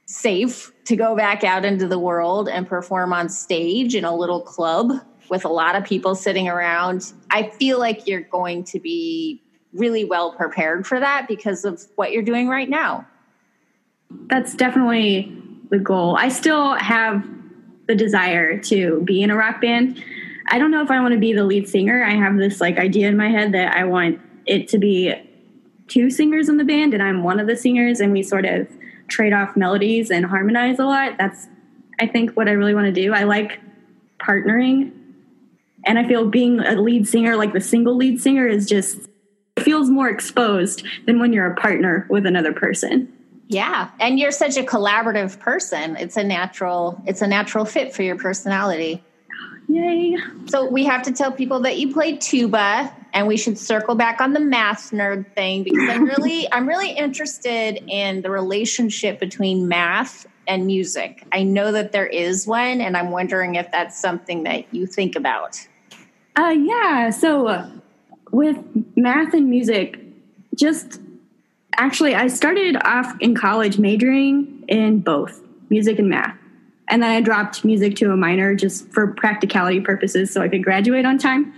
S1: safe to go back out into the world and perform on stage in a little club with a lot of people sitting around, I feel like you're going to be really well prepared for that because of what you're doing right now.
S2: That's definitely the goal. I still have the desire to be in a rock band. I don't know if I want to be the lead singer. I have this like idea in my head that I want it to be two singers in the band and I'm one of the singers and we sort of trade off melodies and harmonize a lot. That's I think what I really want to do. I like partnering and I feel being a lead singer like the single lead singer is just feels more exposed than when you're a partner with another person.
S1: Yeah, and you're such a collaborative person. It's a natural it's a natural fit for your personality.
S2: Yay.
S1: So we have to tell people that you play tuba and we should circle back on the math nerd thing because I'm [LAUGHS] really I'm really interested in the relationship between math and music. I know that there is one and I'm wondering if that's something that you think about.
S2: Uh yeah, so with math and music just actually I started off in college majoring in both music and math. And then I dropped music to a minor just for practicality purposes so I could graduate on time.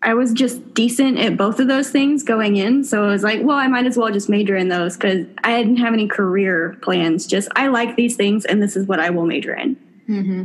S2: I was just decent at both of those things going in. So I was like, well, I might as well just major in those because I didn't have any career plans. Just, I like these things and this is what I will major in. Mm-hmm.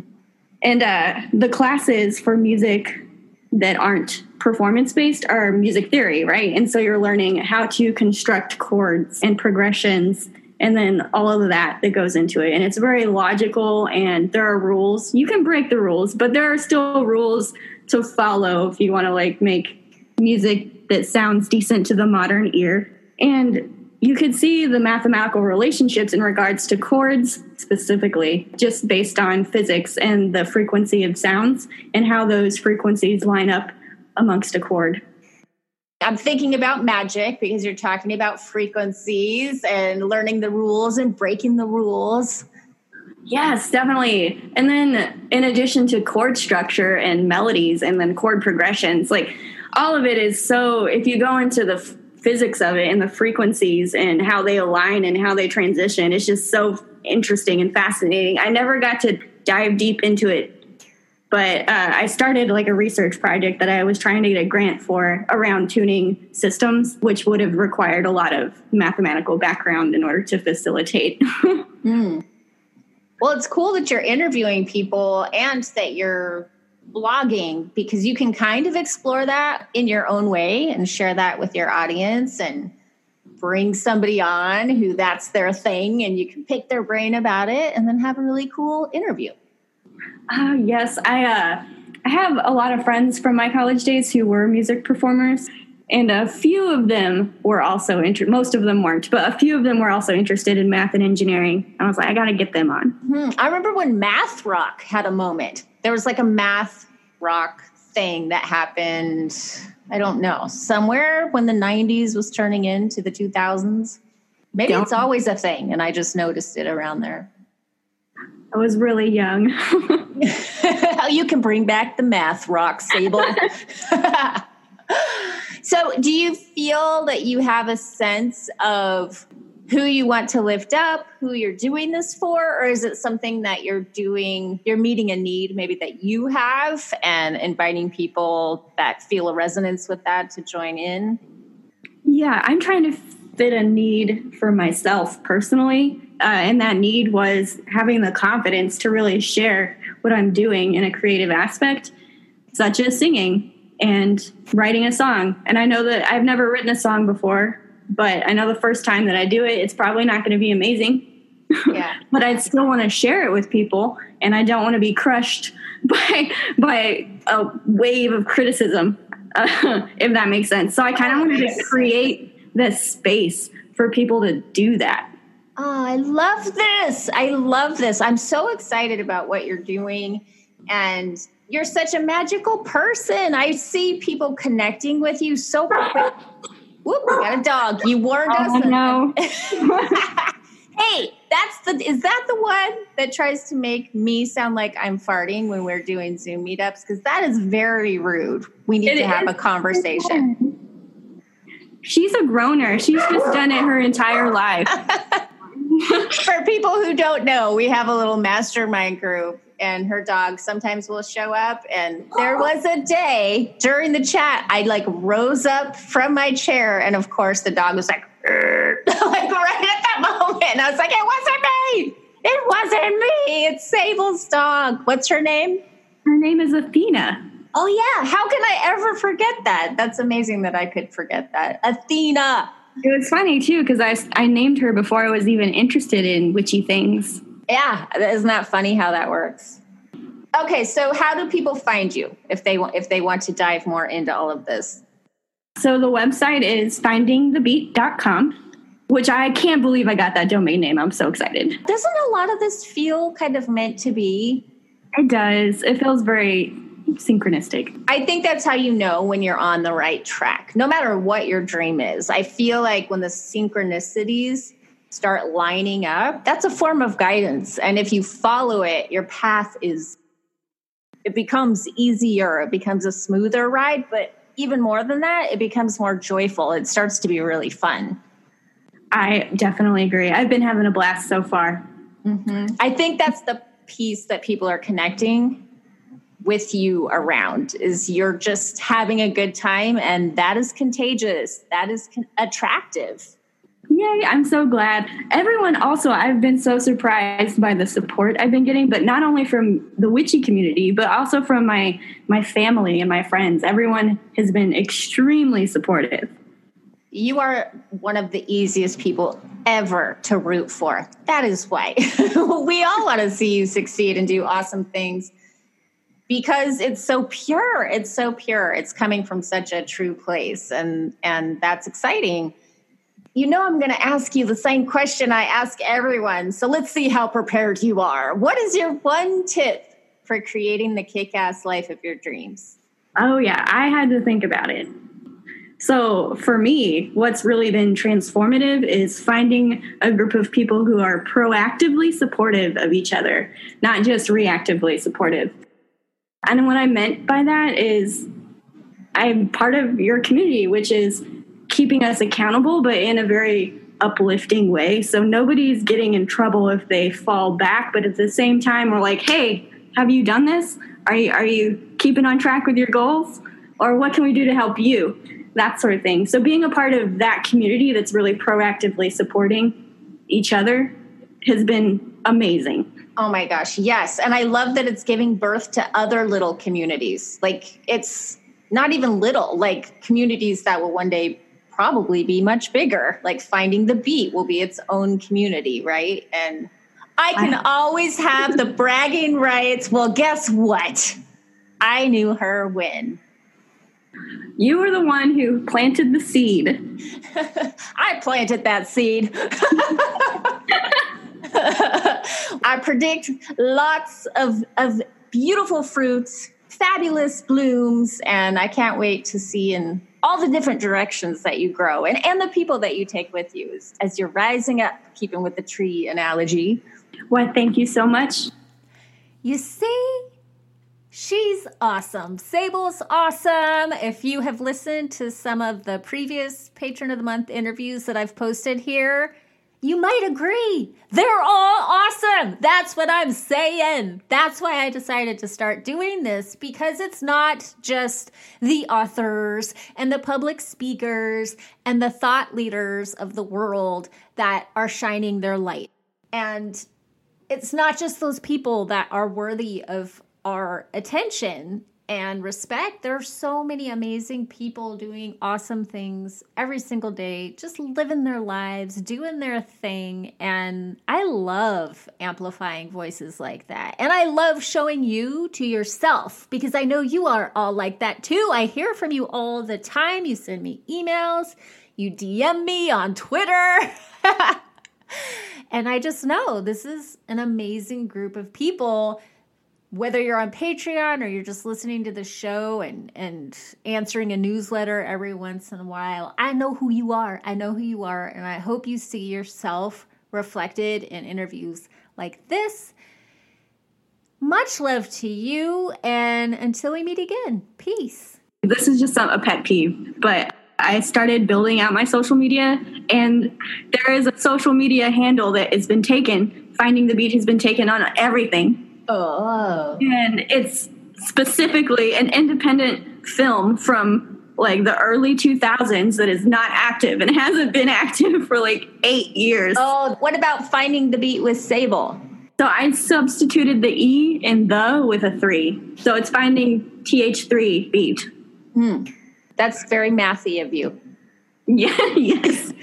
S2: And uh, the classes for music that aren't performance based are music theory, right? And so you're learning how to construct chords and progressions and then all of that that goes into it. And it's very logical and there are rules. You can break the rules, but there are still rules to follow if you want to like make music that sounds decent to the modern ear. And you could see the mathematical relationships in regards to chords specifically, just based on physics and the frequency of sounds and how those frequencies line up amongst a chord.
S1: I'm thinking about magic because you're talking about frequencies and learning the rules and breaking the rules.
S2: Yes, definitely. And then in addition to chord structure and melodies and then chord progressions, like all of it is so if you go into the physics of it and the frequencies and how they align and how they transition, it's just so interesting and fascinating. I never got to dive deep into it but uh, I started like a research project that I was trying to get a grant for around tuning systems, which would have required a lot of mathematical background in order to facilitate. [LAUGHS] mm.
S1: Well, it's cool that you're interviewing people and that you're blogging because you can kind of explore that in your own way and share that with your audience and bring somebody on who that's their thing and you can pick their brain about it and then have a really cool interview.
S2: Uh, yes, I uh, I have a lot of friends from my college days who were music performers, and a few of them were also interested. Most of them weren't, but a few of them were also interested in math and engineering. I was like, I got to get them on.
S1: Hmm. I remember when math rock had a moment. There was like a math rock thing that happened. I don't know somewhere when the '90s was turning into the 2000s. Maybe don't. it's always a thing, and I just noticed it around there.
S2: I was really young. [LAUGHS]
S1: you can bring back the math rock, Saebyl. [LAUGHS] [LAUGHS] so, do you feel that you have a sense of who you want to lift up, who you're doing this for, or is it something that you're doing, you're meeting a need maybe that you have and inviting people that feel a resonance with that to join in?
S2: Yeah, I'm trying to fit a need for myself personally. Uh, and that need was having the confidence to really share what I'm doing in a creative aspect, such as singing and writing a song. And I know that I've never written a song before, but I know the first time that I do it, it's probably not going to be amazing. [LAUGHS] Yeah. but I'd still want to share it with people, and I don't want to be crushed [LAUGHS] by by a wave of criticism, uh, [LAUGHS] if that makes sense. So I kind of wanted to create this space for people to do that.
S1: Oh, I love this. I love this. I'm so excited about what you're doing. And You're such a magical person. I see people connecting with you so quick. Whoop, we got a dog. You warned
S2: Oh
S1: us.
S2: no. [LAUGHS]
S1: hey, that's the is that the one that tries to make me sound like I'm farting when we're doing Zoom meetups? Because that is very rude. We need
S2: It
S1: to have a conversation.
S2: She's a groaner. She's just done it her entire life. [LAUGHS]
S1: For people who don't know, we have a little mastermind group, and her dog sometimes will show up. And there was a day during the chat, I like rose up from my chair, and of course, the dog was like, [LAUGHS] like right at that moment. And I was like, it wasn't me. It wasn't me. It's Saebyl's dog. What's her name?
S2: Her name is Athena.
S1: Oh, yeah. How can I ever forget that? That's amazing that I could forget that. Athena.
S2: It was funny too because I, I named her before I was even interested in witchy things.
S1: Yeah, isn't that funny how that works? Okay, so how do people find you if they want if they want to dive more into all of this?
S2: So the website is findingthebeat.com, which I can't believe I got that domain name. I'm so excited.
S1: Doesn't a lot of this feel kind of meant to be?
S2: It does. It feels very synchronistic.
S1: I think that's how you know when you're on the right track, no matter what your dream is. I feel like when the synchronicities start lining up, that's a form of guidance. And if you follow it, your path is, it becomes easier, it becomes a smoother ride. But even more than that, it becomes more joyful. It starts to be really fun.
S2: I definitely agree. I've been having a blast so far. Mm-hmm.
S1: I think that's the piece that people are connecting with you around is you're just having a good time and that is contagious that is con- attractive
S2: Yay, I'm so glad. Everyone also, I've been so surprised by the support I've been getting, but not only from the witchy community, but also from my my family and my friends. Everyone has been extremely supportive.
S1: you are one of the easiest people ever to root for that is why [LAUGHS] we all want to see you succeed and do awesome things because it's so pure it's so pure it's coming from such a true place and and that's exciting you know i'm going to ask you the same question i ask everyone so let's see how prepared you are what is your one tip for creating the kick-ass life of your dreams
S2: Oh, yeah, I had to think about it. So, for me, what's really been transformative is finding a group of people who are proactively supportive of each other, not just reactively supportive. And what I meant by that is I'm part of your community, which is keeping us accountable, but in a very uplifting way. So nobody's getting in trouble if they fall back, but at the same time, we're like, hey, have you done this? Are you, are you keeping on track with your goals? Or what can we do to help you? That sort of thing. So being a part of that community that's really proactively supporting each other has been amazing.
S1: Oh my gosh, yes. And I love that it's giving birth to other little communities. Like it's not even little, like communities that will one day probably be much bigger. Like finding the beat will be its own community, right? And I can
S2: I-
S1: always have the bragging rights. Well, guess what? I knew her when.
S2: You were the one who planted the seed. [LAUGHS]
S1: I planted that seed. [LAUGHS] I predict lots of, of beautiful fruits, fabulous blooms, and I can't wait to see in all the different directions that you grow and, and the people that you take with you as, as you're rising up, keeping with the tree analogy.
S2: Well, thank you so much.
S1: You see, she's awesome. Saebyl's awesome. If you have listened to some of the previous Patron of the Month interviews that I've posted here, you might agree. They're all awesome. That's what I'm saying. That's why I decided to start doing this because it's not just the authors and the public speakers and the thought leaders of the world that are shining their light. And it's not just those people that are worthy of our attention and respect. There are so many amazing people doing awesome things every single day, just living their lives, doing their thing. And I love amplifying voices like that. And I love showing you to yourself because I know you are all like that too. I hear from you all the time. You send me emails, you DM me on Twitter. [LAUGHS] And I just know this is an amazing group of people whether you're on Patreon or you're just listening to the show and and answering a newsletter every once in a while, I know who you are. I know who you are, and I hope you see yourself reflected in interviews like this. Much love to you, and until we meet again, peace.
S2: This is just a pet peeve, but I started building out my social media, and there is a social media handle that has been taken. Finding the Beat has been taken on everything.
S1: Oh.
S2: And it's specifically an independent film from like the early 2000s that is not active and [LAUGHS] hasn't been active for like eight years.
S3: Oh, what about finding the beat with Saebyl?
S2: So I substituted the E in the with a three. So it's finding TH3 beat. Hmm.
S3: That's very mathy of you.
S2: Yeah, [LAUGHS] yes.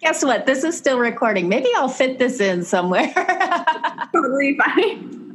S3: Guess what? This is still recording. Maybe I'll fit this in somewhere. [LAUGHS]
S2: Totally fine.